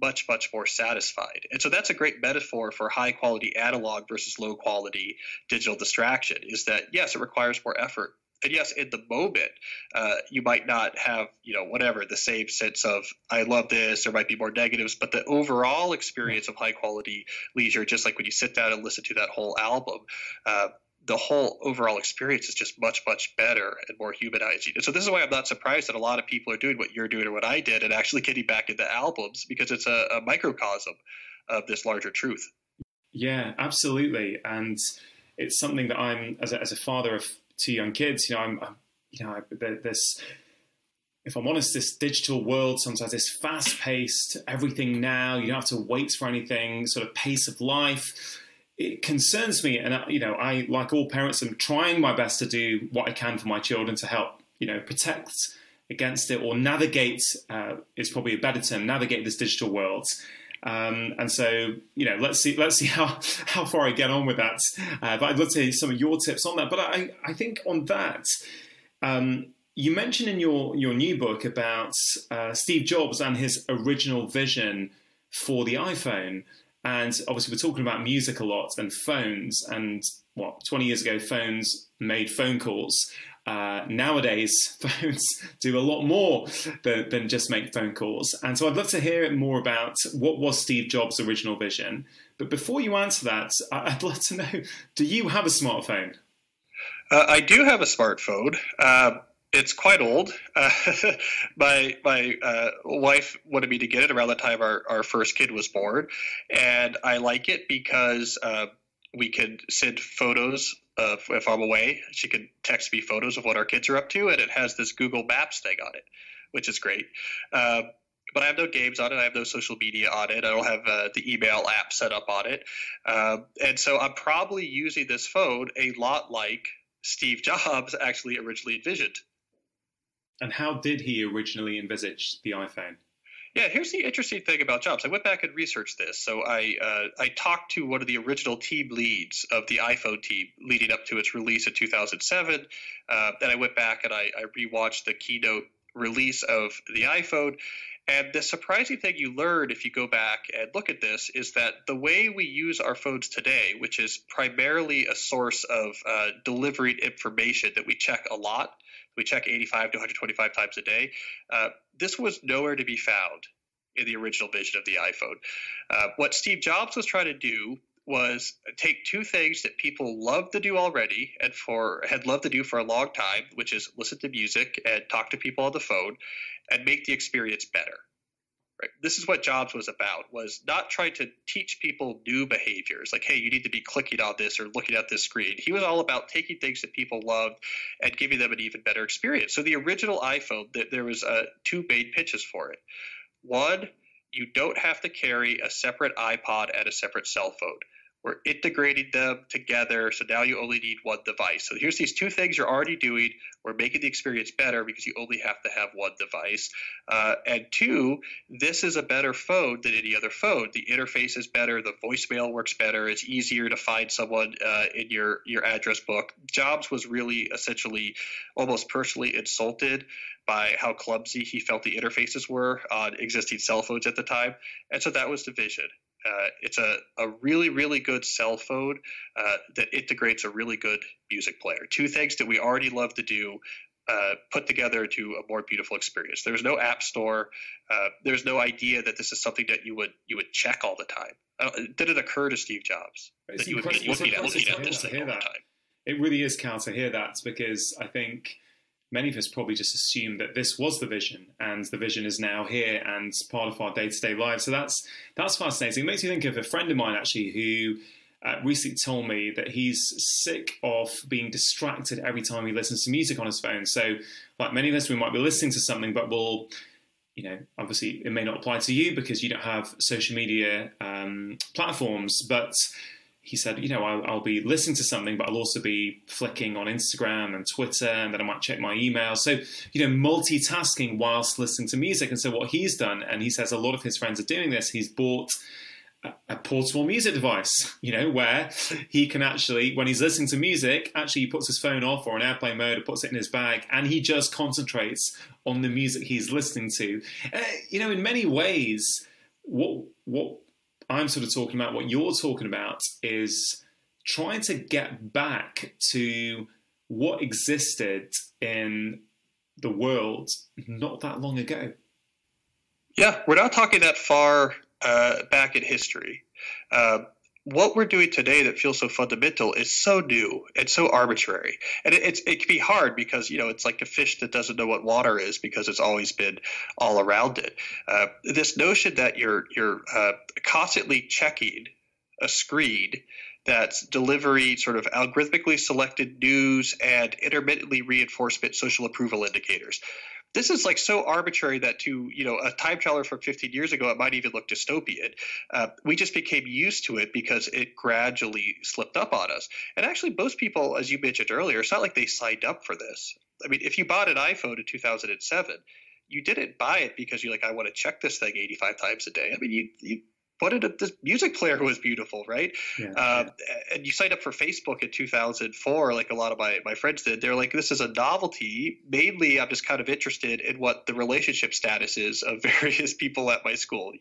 much much more satisfied. And so that's a great metaphor for high quality analog versus low quality digital distraction. Is that yes, it requires more effort. And yes, in the moment, uh, you might not have, you know, whatever the same sense of I love this. There might be more negatives, but the overall experience of high quality leisure, just like when you sit down and listen to that whole album, uh, the whole overall experience is just much much better and more humanizing. And so this is why I'm not surprised that a lot of people are doing what you're doing or what I did and actually getting back into albums because it's a, a microcosm of this larger truth. Yeah, absolutely, and it's something that I'm as a, as a father of two young kids. You know, I'm, I'm you know this. If I'm honest, this digital world sometimes is fast paced, everything now. You don't have to wait for anything. Sort of pace of life it concerns me, and you know, I like all parents, am trying my best to do what I can for my children to help, you know, protect against it or navigate uh, is probably a better term. Navigate this digital world. Um, and so, you know, let's see, let's see (laughs) how, how far I get on with that. Uh, but I'd love to hear some of your tips on that. But I, I think on that, um, you mentioned in your, your new book about uh, Steve Jobs and his original vision for the iPhone. And obviously, we're talking about music a lot and phones. And what, 20 years ago, phones made phone calls. uh, nowadays (laughs) phones do a lot more than, than, just make phone calls. And so I'd love to hear more about what was Steve Jobs' original vision. But before you answer that, I'd love to know do you have a smartphone? Uh, I do have a smartphone. Uh, it's quite old. Uh, (laughs) my my uh, wife wanted me to get it around the time our, our first kid was born, and I like it because uh, we could send photos of if I'm away. She could text me photos of what our kids are up to, and it has this Google Maps thing on it, which is great. Uh, but I have no games on it. I have no social media on it. I don't have uh, the email app set up on it, uh, and so I'm probably using this phone a lot like Steve Jobs (laughs) actually originally envisioned. And how did he originally envisage the iPhone? Yeah, here's the interesting thing about Jobs. I went back and researched this. So I uh, I talked to one of the original team leads of the iPhone team leading up to its release in 2007. Uh, then I went back and I, I rewatched the keynote release of the iPhone. And the surprising thing you learn if you go back and look at this is that the way we use our phones today, which is primarily a source of uh, delivering information that we check a lot, we check 85 to 125 times a day, uh, this was nowhere to be found in the original vision of the iPhone. Uh, what Steve Jobs was trying to do was take two things that people love to do already and for had loved to do for a long time, which is listen to music and talk to people on the phone, and make the experience better. Right? This is what Jobs was about: was not trying to teach people new behaviors, like hey, you need to be clicking on this or looking at this screen. He was all about taking things that people loved and giving them an even better experience. So the original iPhone, that there was uh, two main pitches for it. One, you don't have to carry a separate iPod and a separate cell phone. We're integrating them together. So now you only need one device. So here's these two things you're already doing. We're making the experience better because you only have to have one device. Uh, and two, this is a better phone than any other phone. The interface is better. The voicemail works better. It's easier to find someone uh, in your, your address book. Jobs was really essentially almost personally insulted by how clumsy he felt the interfaces were on existing cell phones at the time. And so that was the vision. Uh, it's a, a really, really good cell phone uh, that integrates a really good music player. Two things that we already love to do. Uh, put together to a more beautiful experience. There's no app store. Uh, there's no idea that this is something that you would you would check all the time. did it occur to Steve Jobs it's that you would be looking at, looking at this thing all the time? It really is counter to hear that because I think many of us probably just assume that this was the vision and the vision is now here and part of our day-to-day lives. So that's that's fascinating. It makes me think of a friend of mine actually who uh, recently told me that he's sick of being distracted every time he listens to music on his phone. So like many of us we might be listening to something but we'll you know, obviously it may not apply to you because you don't have social media um, platforms, but he said, you know, I'll, I'll, be listening to something, but I'll also be flicking on Instagram and Twitter, and then I might check my email. So, you know, multitasking whilst listening to music. And so, what he's done, and he says a lot of his friends are doing this, he's bought a, a portable music device, you know, where he can actually, when he's listening to music, actually he puts his phone off or on airplane mode or puts it in his bag, and he just concentrates on the music he's listening to. Uh, you know, in many ways, what what I'm sort of talking about, what you're talking about, is trying to get back to what existed in the world not that long ago. Yeah, we're not talking that far uh, back in history. Uh, what we're doing today that feels so fundamental is so new and so arbitrary. And it, it's it can be hard because you know it's like a fish that doesn't know what water is because it's always been all around it. Uh, this notion that you're you're uh, constantly checking a screen that's delivering sort of algorithmically selected news and intermittently reinforcement social approval indicators this is like so arbitrary that to you know a time traveler from 15 years ago it might even look dystopian. Uh, we just became used to it because it gradually slipped up on us. And actually most people as you mentioned earlier it's not like they signed up for this. I mean if you bought an iphone in 2007 you didn't buy it because you're like i want to check this thing 85 times a day. I mean you, you what did this music player was beautiful, right? Yeah, uh, yeah. And you signed up for Facebook in 2004, like a lot of my, my friends did. They're like, this is a novelty. Mainly, I'm just kind of interested in what the relationship status is of (laughs) various people at my school.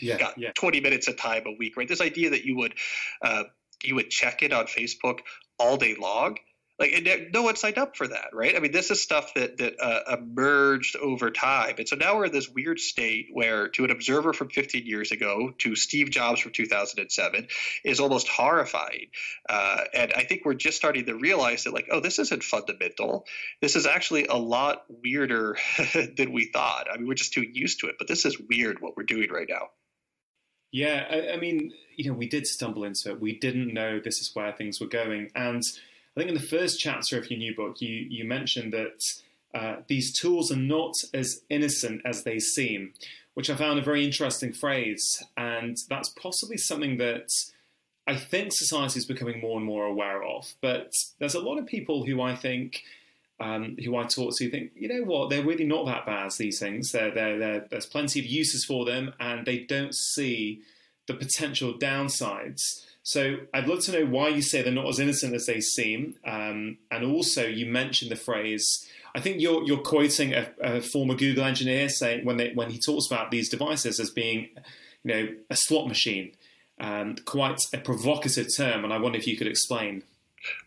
Yeah, got yeah. 20 minutes of time a week, right? This idea that you would uh, you would check it on Facebook all day long. Like, no one signed up for that, right? I mean, this is stuff that that uh, emerged over time, and so now we're in this weird state where, to an observer from 15 years ago, to Steve Jobs from 2007, is almost horrifying. Uh, and I think we're just starting to realize that, like, oh, this isn't fundamental. This is actually a lot weirder (laughs) than we thought. I mean, we're just too used to it, but this is weird what we're doing right now. Yeah, I, I mean, you know, we did stumble into it. We didn't know this is where things were going, and I think in the first chapter of your new book, you you mentioned that uh, these tools are not as innocent as they seem, which I found a very interesting phrase, and that's possibly something that I think society is becoming more and more aware of. But there's a lot of people who I think. Um, who I talk to think, you know what, they're really not that bad, these things. They're, they're, they're, there's plenty of uses for them, and they don't see the potential downsides. So I'd love to know why you say they're not as innocent as they seem, um, and also you mentioned the phrase. I think you're you're quoting a, a former Google engineer saying when they, when he talks about these devices as being, you know, a slot machine. Um, quite a provocative term, and I wonder if you could explain.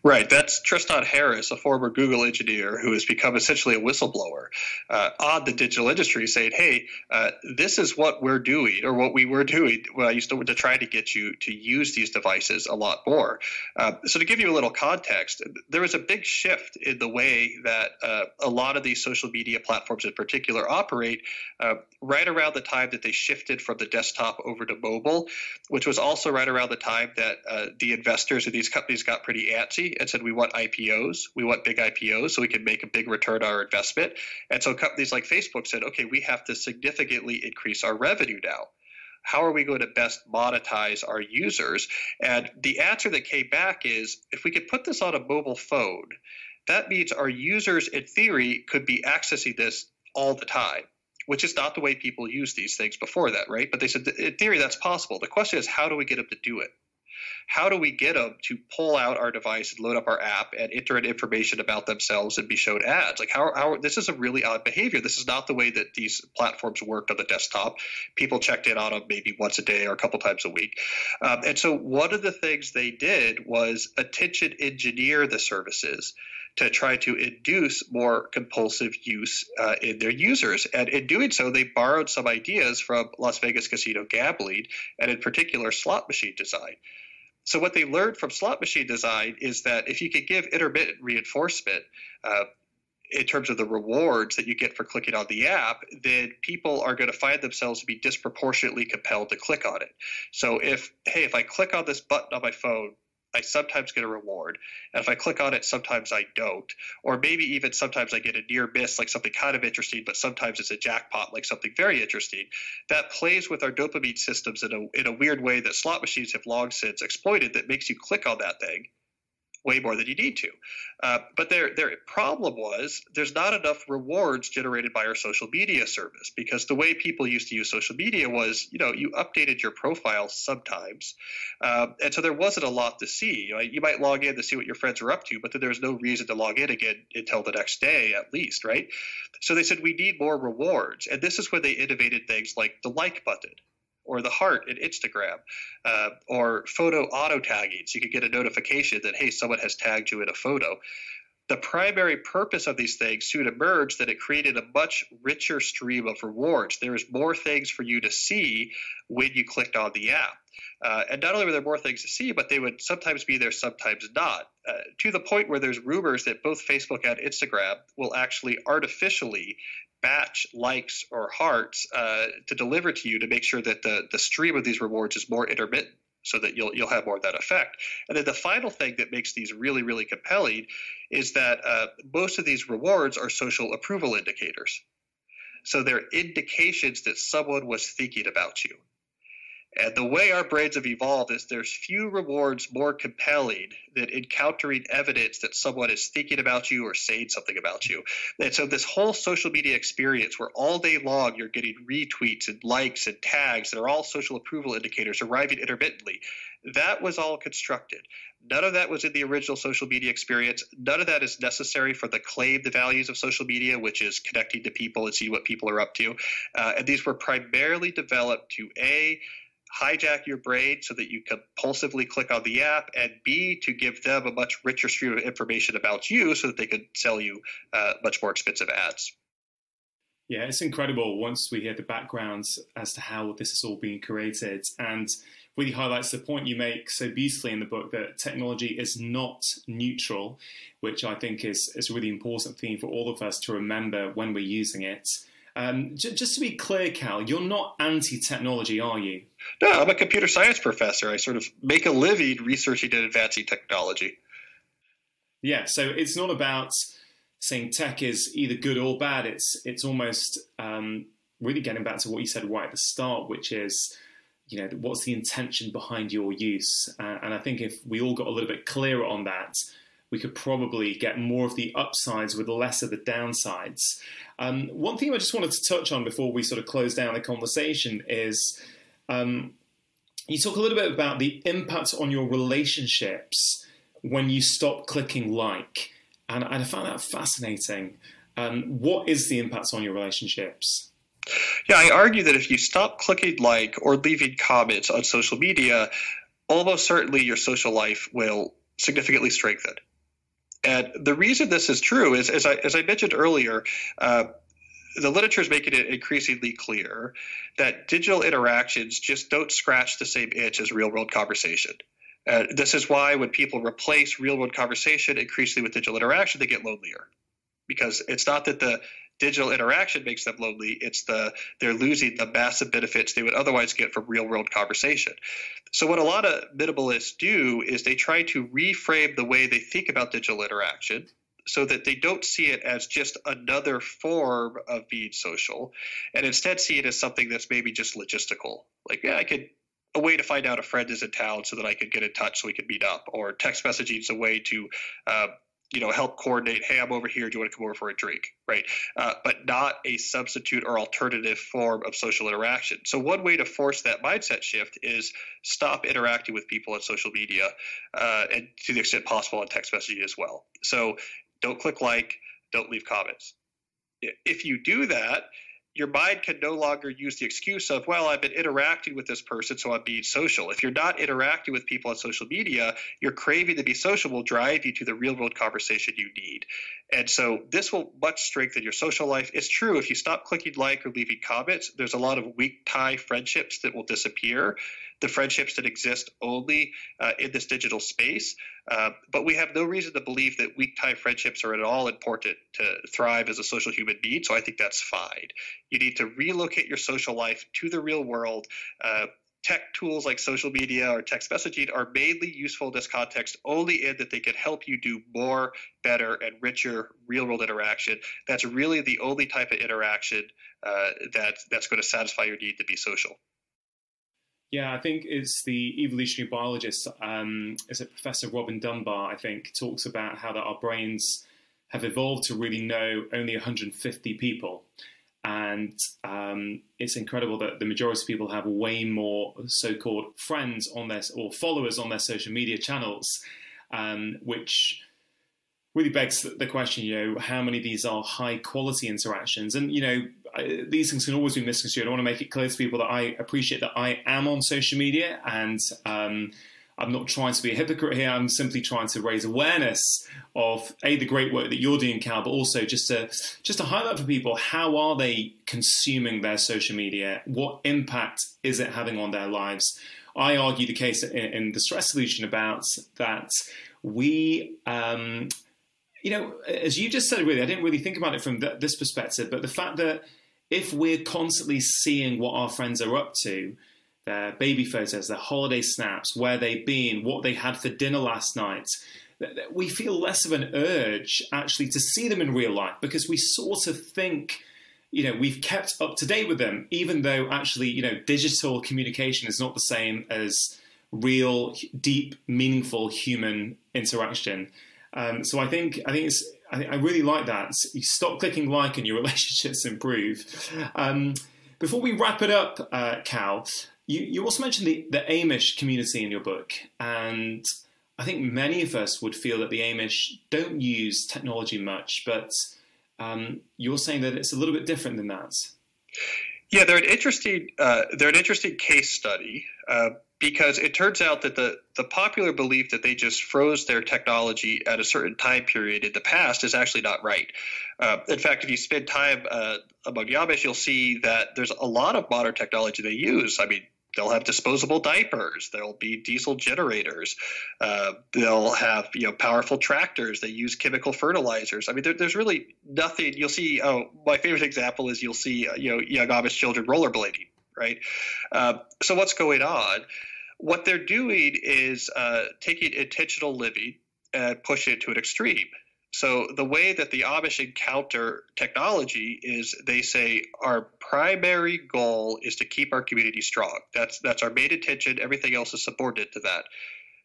Right. That's Tristan Harris, a former Google engineer who has become essentially a whistleblower uh, on the digital industry, saying, hey, uh, this is what we're doing, or what we were doing when I used to, to try to get you to use these devices a lot more. Uh, so, to give you a little context, there was a big shift in the way that uh, a lot of these social media platforms in particular operate uh, right around the time that they shifted from the desktop over to mobile, which was also right around the time that uh, the investors of these companies got pretty antsy and said we want IPOs, we want big IPOs so we can make a big return on our investment. And so companies like Facebook said, okay, we have to significantly increase our revenue now. How are we going to best monetize our users? And the answer that came back is if we could put this on a mobile phone, that means our users, in theory, could be accessing this all the time which is not the way people use these things before that, right? But they said, in theory, that's possible. The question is, how do we get them to do it? How do we get them to pull out our device and load up our app and enter in information about themselves and be shown ads? Like how, how this is a really odd behavior. This is not the way that these platforms worked on the desktop. People checked in on them maybe once a day or a couple times a week. Um, and so one of the things they did was attention engineer the services to try to induce more compulsive use uh, in their users. And in doing so, they borrowed some ideas from Las Vegas casino gambling and, in particular, slot machine design. So what they learned from slot machine design is that if you could give intermittent reinforcement uh, in terms of the rewards that you get for clicking on the app, then people are going to find themselves to be disproportionately compelled to click on it. So if hey, if I click on this button on my phone I sometimes get a reward. And if I click on it, sometimes I don't. Or maybe even sometimes I get a near miss, like something kind of interesting, but sometimes it's a jackpot, like something very interesting. That plays with our dopamine systems in a, in a weird way that slot machines have long since exploited that makes you click on that thing way more than you need to. Uh, but their their problem was there's not enough rewards generated by our social media service because the way people used to use social media was you know you updated your profile sometimes, uh, and so there wasn't a lot to see. You, know, you might log in to see what your friends are up to, but then there's no reason to log in again until the next day at least, right? So they said we need more rewards, and this is where they innovated things like the like button or the heart in Instagram, uh, or photo auto tagging. So you could get a notification that, hey, someone has tagged you in a photo. The primary purpose of these things soon emerged that it created a much richer stream of rewards. There is more things for you to see when you clicked on the app. Uh, and not only were there more things to see, but they would sometimes be there, sometimes not, uh, to the point where there's rumors that both Facebook and Instagram will actually artificially batch likes or hearts uh, to deliver to you to make sure that the, the stream of these rewards is more intermittent so that you'll you'll have more of that effect. And then the final thing that makes these really really compelling is that uh, most of these rewards are social approval indicators. So they're indications that someone was thinking about you. And the way our brains have evolved is there's few rewards more compelling than encountering evidence that someone is thinking about you or saying something about you. And so this whole social media experience where all day long you're getting retweets and likes and tags that are all social approval indicators arriving intermittently, that was all constructed. None of that was in the original social media experience. None of that is necessary for the claim the values of social media, which is connecting to people and see what people are up to. Uh, and these were primarily developed to A, hijack your brain so that you compulsively click on the app, and B, to give them a much richer stream of information about you so that they could sell you uh, much more expensive ads. Yeah, it's incredible once we hear the backgrounds as to how this is all being created and really highlights the point you make so beautifully in the book that technology is not neutral, which I think is, is a really important theme for all of us to remember when we're using it. Um, j- just to be clear, Cal, you're not anti technology, are you? No, I'm a computer science professor. I sort of make a living researching and advancing technology. Yeah, so it's not about saying tech is either good or bad. It's it's almost um, really getting back to what you said right at the start, which is you know what's the intention behind your use. Uh, and I think if we all got a little bit clearer on that, we could probably get more of the upsides with less of the downsides. Um, one thing I just wanted to touch on before we sort of close down the conversation is. Um, you talk a little bit about the impact on your relationships when you stop clicking like and, I found that fascinating. Um, what is the impact on your relationships? Yeah, I argue that if you stop clicking like or leaving comments on social media, almost certainly your social life will significantly strengthen. And the reason this is true is, as I, as I mentioned earlier, uh, the literature is making it increasingly clear that digital interactions just don't scratch the same itch as real world conversation. Uh, this is why when people replace real world conversation increasingly with digital interaction, they get lonelier. Because it's not that the digital interaction makes them lonely, it's the they're losing the massive benefits they would otherwise get from real world conversation. So what a lot of minimalists do is they try to reframe the way they think about digital interaction so that they don't see it as just another form of being social and instead see it as something that's maybe just logistical. Like, yeah, I could a way to find out a friend is in town so that I could get in touch so we could meet up, or text messaging is a way to, uh, you know, help coordinate. Hey, I'm over here. Do you want to come over for a drink? Right, uh, but not a substitute or alternative form of social interaction. So one way to force that mindset shift is stop interacting with people on social media, uh, and to the extent possible on text messaging as well. So don't click like, don't leave comments. If you do that, your mind can no longer use the excuse of, well, I've been interacting with this person, so I'm being social. If you're not interacting with people on social media, your craving to be social will drive you to the real world conversation you need. And so this will much strengthen your social life. It's true, if you stop clicking like or leaving comments, there's a lot of weak tie friendships that will disappear the friendships that exist only uh, in this digital space. Uh, but we have no reason to believe that weak tie friendships are at all important to thrive as a social human being. So I think that's fine. You need to relocate your social life to the real world. Uh, tech tools like social media or text messaging are mainly useful in this context only in that they can help you do more, better, and richer real world interaction. That's really the only type of interaction uh, that, that's going to satisfy your need to be social. Yeah, I think it's the evolutionary biologist, um, is it Professor Robin Dunbar, I think, talks about how that our brains have evolved to really know only 150 people. And um, it's incredible that the majority of people have way more so-called friends on their or followers on their social media channels, um, which really begs the question, you know, how many of these are high quality interactions? And, you know, I, these things can always be misconstrued. I want to make it clear to people that I appreciate that I am on social media and um, I'm not trying to be a hypocrite here. I'm simply trying to raise awareness of a the great work that you're doing, Cal, but also just to just to highlight for people how are they consuming their social media? What impact is it having on their lives? I argue the case in, in the stress solution about that we. Um, you know, as you just said, really, I didn't really think about it from th- this perspective, but the fact that if we're constantly seeing what our friends are up to, their baby photos, their holiday snaps, where they've been, what they had for dinner last night, we feel less of an urge actually to see them in real life because we sort of think you know we've kept up to date with them even though actually you know digital communication is not the same as real deep meaningful human interaction. Um, so I think I think it's I, I, really like that. You stop clicking like and your (laughs) relationships improve. Um, before we wrap it up, uh, Cal, you, you also mentioned the, the Amish community in your book, and I think many of us would feel that the Amish don't use technology much, but um, you're saying that it's a little bit different than that. Yeah, they're an interesting uh, they're an interesting case study uh, because it turns out that the the popular belief that they just froze their technology at a certain time period in the past is actually not right. Uh, in fact, if you spend time uh, among the Amish, you'll see that there's a lot of modern technology they use. I mean, they'll have disposable diapers. There'll be diesel generators. Uh, they'll have you know powerful tractors. They use chemical fertilizers. I mean, there, there's really nothing. You'll see. Oh, my favorite example is you'll see uh, you know young Amish children rollerblading. Right. Uh, so what's going on? What they're doing is uh, taking intentional living and pushing it to an extreme. So the way that the Amish encounter technology is they say our primary goal is to keep our community strong. That's that's our main intention. Everything else is subordinate to that.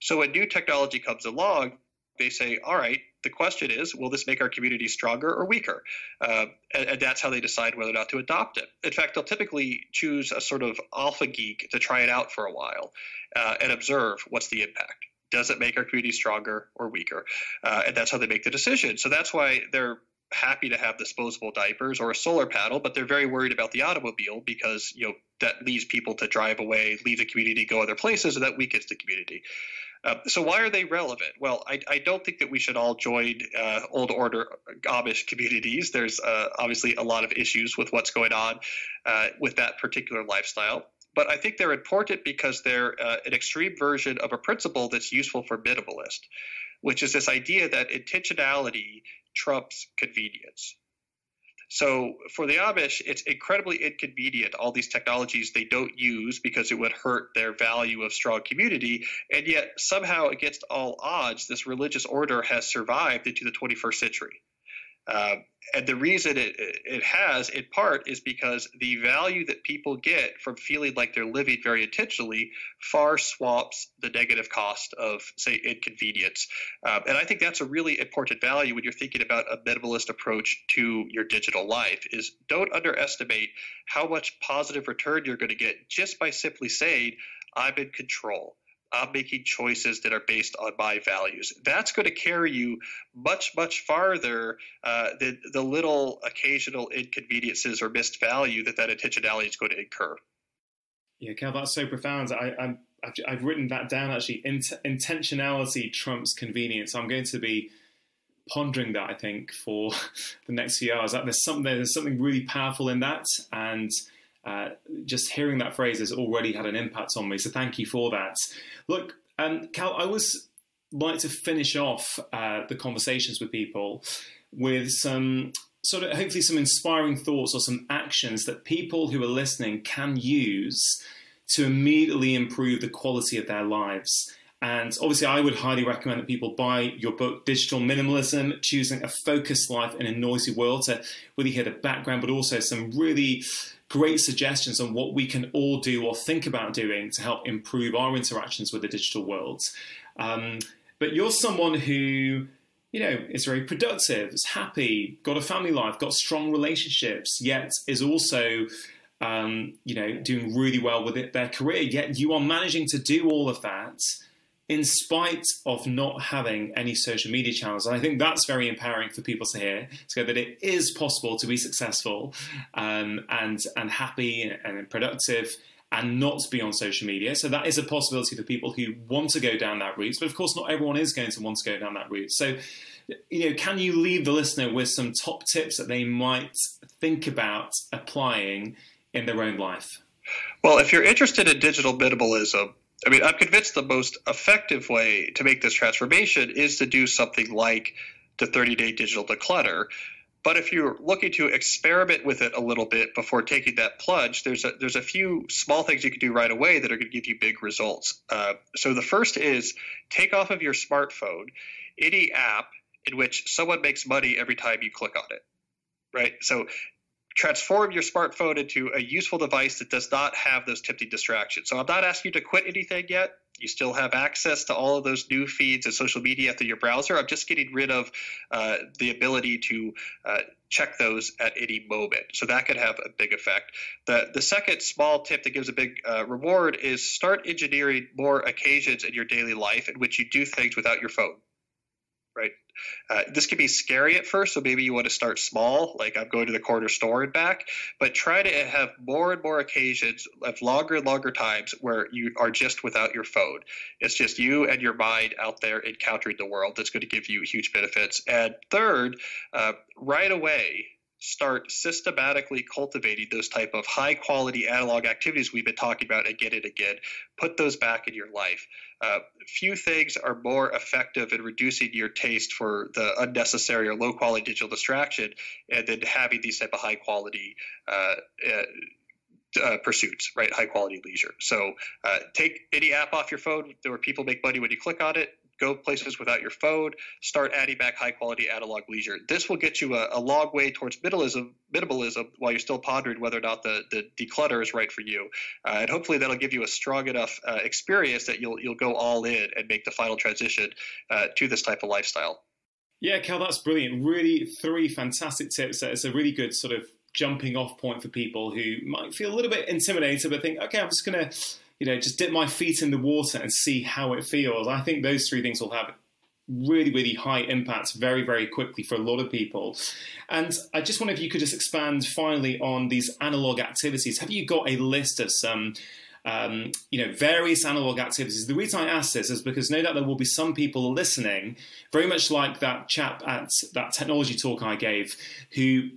So when new technology comes along, they say, all right, the question is, will this make our community stronger or weaker? Uh, and, and, that's how they decide whether or not to adopt it. In fact, they'll typically choose a sort of alpha geek to try it out for a while uh, and observe what's the impact does it make our community stronger or weaker? Uh, and that's how they make the decision. So that's why they're happy to have disposable diapers or a solar panel, but they're very worried about the automobile because you know that leaves people to drive away, leave the community, go other places, and that weakens the community. Uh, so why are they relevant? Well, I, I, don't think that we should all join uh, old order Amish communities. There's uh, obviously a lot of issues with what's going on uh, with that particular lifestyle but I think they're important because they're uh, an extreme version of a principle that's useful for minimalist, which is this idea that intentionality trumps convenience. So for the Amish, it's incredibly inconvenient, all these technologies they don't use because it would hurt their value of strong community. And yet, somehow, against all odds, this religious order has survived into the 21st century. Uh, and the reason it, it has, in part, is because the value that people get from feeling like they're living very intentionally far swamps the negative cost of, say, inconvenience. Um, and I think that's a really important value when you're thinking about a minimalist approach to your digital life. Is don't underestimate how much positive return you're going to get just by simply saying, "I'm in control." I'm making choices that are based on my values. That's going to carry you much, much farther uh, than the little occasional inconveniences or missed value that that intentionality is going to incur. Yeah, Cal, that's so profound. I, have I've written that down actually. Int- intentionality trumps convenience. I'm going to be pondering that. I think for (laughs) the next few hours. There's something there's something really powerful in that, and uh, just hearing that phrase has already had an impact on me. So thank you for that. Look, um, Cal, I always like to finish off uh, the conversations with people with some sort of hopefully some inspiring thoughts or some actions that people who are listening can use to immediately improve the quality of their lives. And obviously, I would highly recommend that people buy your book, Digital Minimalism Choosing a Focused Life in a Noisy World, to really hear the background, but also some really great suggestions on what we can all do or think about doing to help improve our interactions with the digital world. Um, but you're someone who, you know, is very productive, is happy, got a family life, got strong relationships, yet is also, um, you know, doing really well with it, their career. Yet you are managing to do all of that in spite of not having any social media channels. And I think that's very empowering for people to hear, to go that it is possible to be successful um, and and happy and productive and not be on social media. So that is a possibility for people who want to go down that route. But of course, not everyone is going to want to go down that route. So, you know, can you leave the listener with some top tips that they might think about applying in their own life? Well, if you're interested in digital minimalism, I mean, I'm convinced the most effective way to make this transformation is to do something like the 30 day digital declutter. But if you're looking to experiment with it a little bit before taking that plunge, there's a there's a few small things you can do right away that are going to give you big results. Uh, so the first is take off of your smartphone any app in which someone makes money every time you click on it. Right. So transform your smartphone into a useful device that does not have those tempting distractions. So I'm not asking you to quit anything yet. You still have access to all of those new feeds and social media through your browser. I'm just getting rid of uh, the ability to uh, check those at any moment. So that could have a big effect. The, the second small tip that gives a big uh, reward is start engineering more occasions in your daily life in which you do things without your phone right? Uh, this can be scary at first, so maybe you want to start small, like I'm going to the corner store and back, but try to have more and more occasions of longer and longer times where you are just without your phone. It's just you and your mind out there encountering the world that's going to give you huge benefits. And third, uh, right away, start systematically cultivating those type of high quality analog activities we've been talking about again and again put those back in your life uh, few things are more effective in reducing your taste for the unnecessary or low quality digital distraction and then having these type of high quality uh, uh, uh, pursuits, right? High quality leisure. So uh, take any app off your phone where people make money when you click on it go places without your phone, start adding back high quality analog leisure. This will get you a, a long way towards minimalism, minimalism while you're still pondering whether or not the, the declutter is right for you. Uh, and hopefully that'll give you a strong enough uh, experience that you'll, you'll go all in and make the final transition uh, to this type of lifestyle. Yeah, Cal, that's brilliant. Really, three fantastic tips. It's a really good sort of jumping off point for people who might feel a little bit intimidated, but think, okay, I'm just going to you know, just dip my feet in the water and see how it feels. I think those three things will have really, really high impacts very, very quickly for a lot of people. And I just wonder if you could just expand finally on these analog activities. Have you got a list of some? Um, you know, various analog activities. The reason I ask this is because no doubt there will be some people listening, very much like that chap at that technology talk I gave, who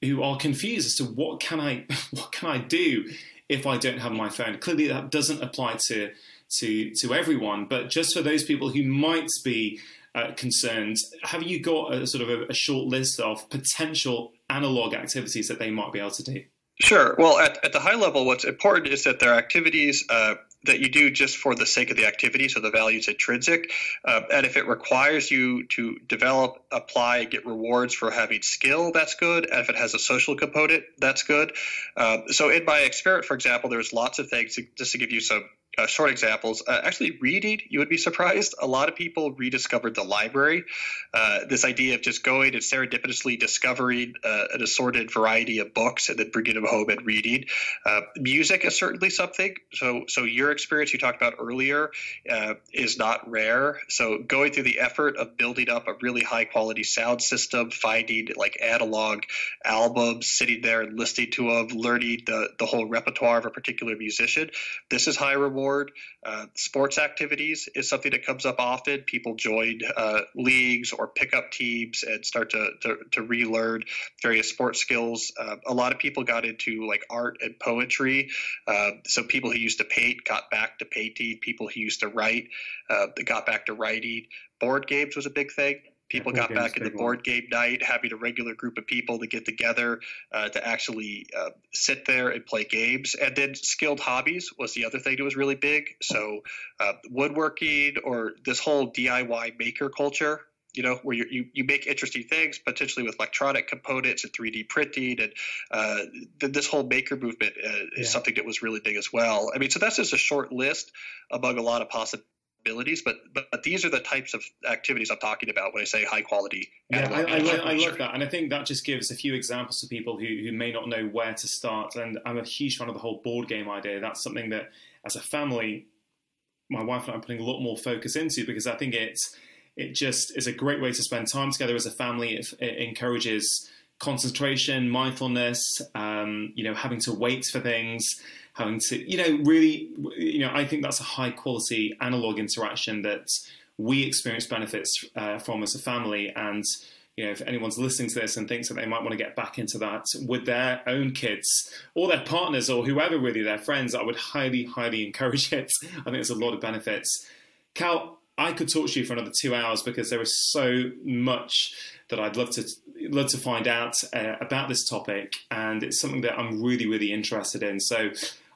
who are confused as to what can I (laughs) what can I do if I don't have my phone. Clearly, that doesn't apply to to to everyone, but just for those people who might be uh, concerned, have you got a sort of a, a short list of potential analog activities that they might be able to do? Sure. Well, at, at the high level, what's important is that there are activities uh, that you do just for the sake of the activity, so the value is intrinsic. Uh, and if it requires you to develop, apply, get rewards for having skill, that's good. And if it has a social component, that's good. Uh, so in my experiment, for example, there's lots of things, just to give you some uh, short examples. Uh, actually, reading, you would be surprised. A lot of people rediscovered the library. Uh, this idea of just going and serendipitously discovering uh, an assorted variety of books and then bringing them home and reading. Uh, music is certainly something. So, so your experience you talked about earlier uh, is not rare. So, going through the effort of building up a really high quality sound system, finding like analog albums, sitting there and listening to them, learning the the whole repertoire of a particular musician. This is high reward board. Uh, sports activities is something that comes up often. People join uh, leagues or pick up teams and start to, to, to relearn various sports skills. Uh, a lot of people got into like art and poetry. Uh, so people who used to paint got back to painting. People who used to write uh, got back to writing. Board games was a big thing people got back into board game night, having a regular group of people to get together uh, to actually uh, sit there and play games. And then skilled hobbies was the other thing that was really big. So uh, woodworking or this whole DIY maker culture. You know, where you, you, you make interesting things, potentially with electronic components and 3D printing, and uh, this whole maker movement uh, is yeah. something that was really big as well. I mean, so that's just a short list among a lot of possibilities abilities, but, but, but these are the types of activities I'm talking about when I say high quality. Yeah, I, I, love, I, love, that, and I think that just gives a few examples to people who, who may not know where to start. And I'm a huge fan of the whole board game idea. That's something that, as a family, my wife and I are putting a lot more focus into because I think it's it just is a great way to spend time together as a family. It, it encourages concentration, mindfulness, um, you know, having to wait for things having to, you know, really, you know, I think that's a high quality analog interaction that we experience benefits uh, from as a family. And, you know, if anyone's listening to this and thinks that they might want to get back into that with their own kids or their partners or whoever really, their friends, I would highly, highly (laughs) encourage it. I think there's a lot of benefits. Cal, I could talk to you for another two hours because there is so much that I'd love to love to find out uh, about this topic, and it's something that I'm really, really interested in. So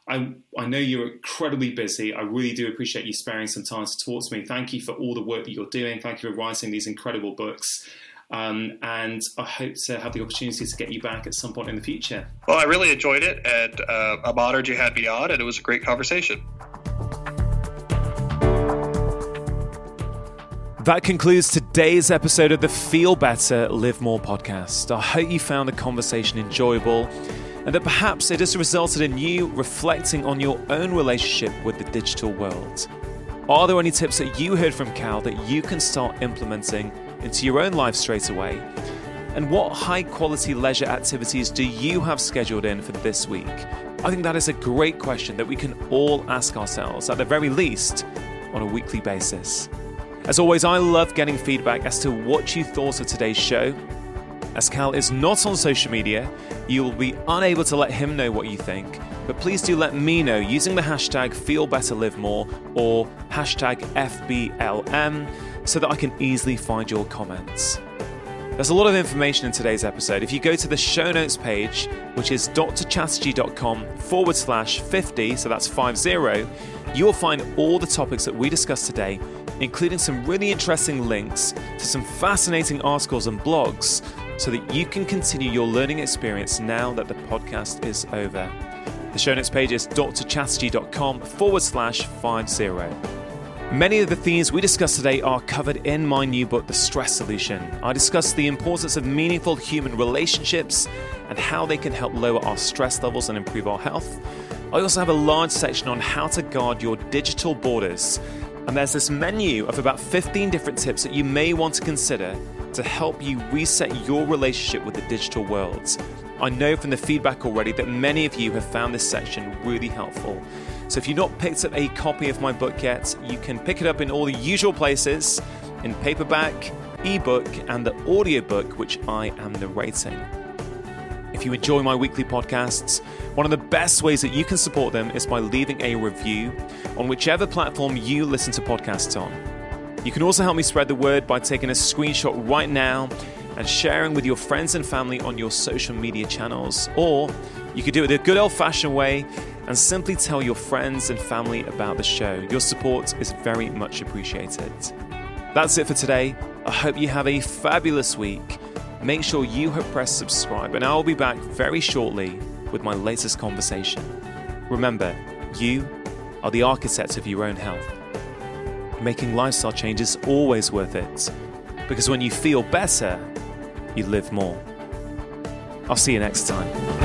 I, I know you're incredibly busy. I really do appreciate you sparing some time to talk to me. Thank you for all the work that you're doing. Thank you for writing these incredible books. Um, and I hope to have the opportunity to get you back at some point in the future. Well, I really enjoyed it, and uh, I'm honored you had me on, and it was a great conversation. That concludes today's episode of the Feel Better, Live More podcast. I hope you found the conversation enjoyable and that perhaps it has resulted in you reflecting on your own relationship with the digital world. Are there any tips that you heard from Cal that you can start implementing into your own life straight away? And what high quality leisure activities do you have scheduled in for this week? I think that is a great question that we can all ask ourselves, at the very least, on a weekly basis. As always, I love getting feedback as to what you thought of today's show. As Cal is not on social media, you will be unable to let him know what you think, but please do let me know using the hashtag FeelBetterLiveMore or hashtag FBLM so that I can easily find your comments. There's a lot of information in today's episode. If you go to the show notes page, which is drchatterjee.com forward slash 50, so that's 50, you will find all the topics that we discussed today, including some really interesting links to some fascinating articles and blogs, so that you can continue your learning experience now that the podcast is over. The show notes page is drchatterjee.com forward slash 50. Many of the themes we discussed today are covered in my new book, The Stress Solution. I discuss the importance of meaningful human relationships and how they can help lower our stress levels and improve our health. I also have a large section on how to guard your digital borders. And there's this menu of about 15 different tips that you may want to consider to help you reset your relationship with the digital world. I know from the feedback already that many of you have found this section really helpful. So if you've not picked up a copy of my book yet, you can pick it up in all the usual places in paperback, ebook, and the audiobook, which I am narrating. If you enjoy my weekly podcasts, one of the best ways that you can support them is by leaving a review on whichever platform you listen to podcasts on. You can also help me spread the word by taking a screenshot right now and sharing with your friends and family on your social media channels. Or you could do it the good old fashioned way and simply tell your friends and family about the show. Your support is very much appreciated. That's it for today. I hope you have a fabulous week. Make sure you have pressed subscribe, and I'll be back very shortly with my latest conversation. Remember, you are the architect of your own health. Making lifestyle changes always worth it because when you feel better, you live more. I'll see you next time.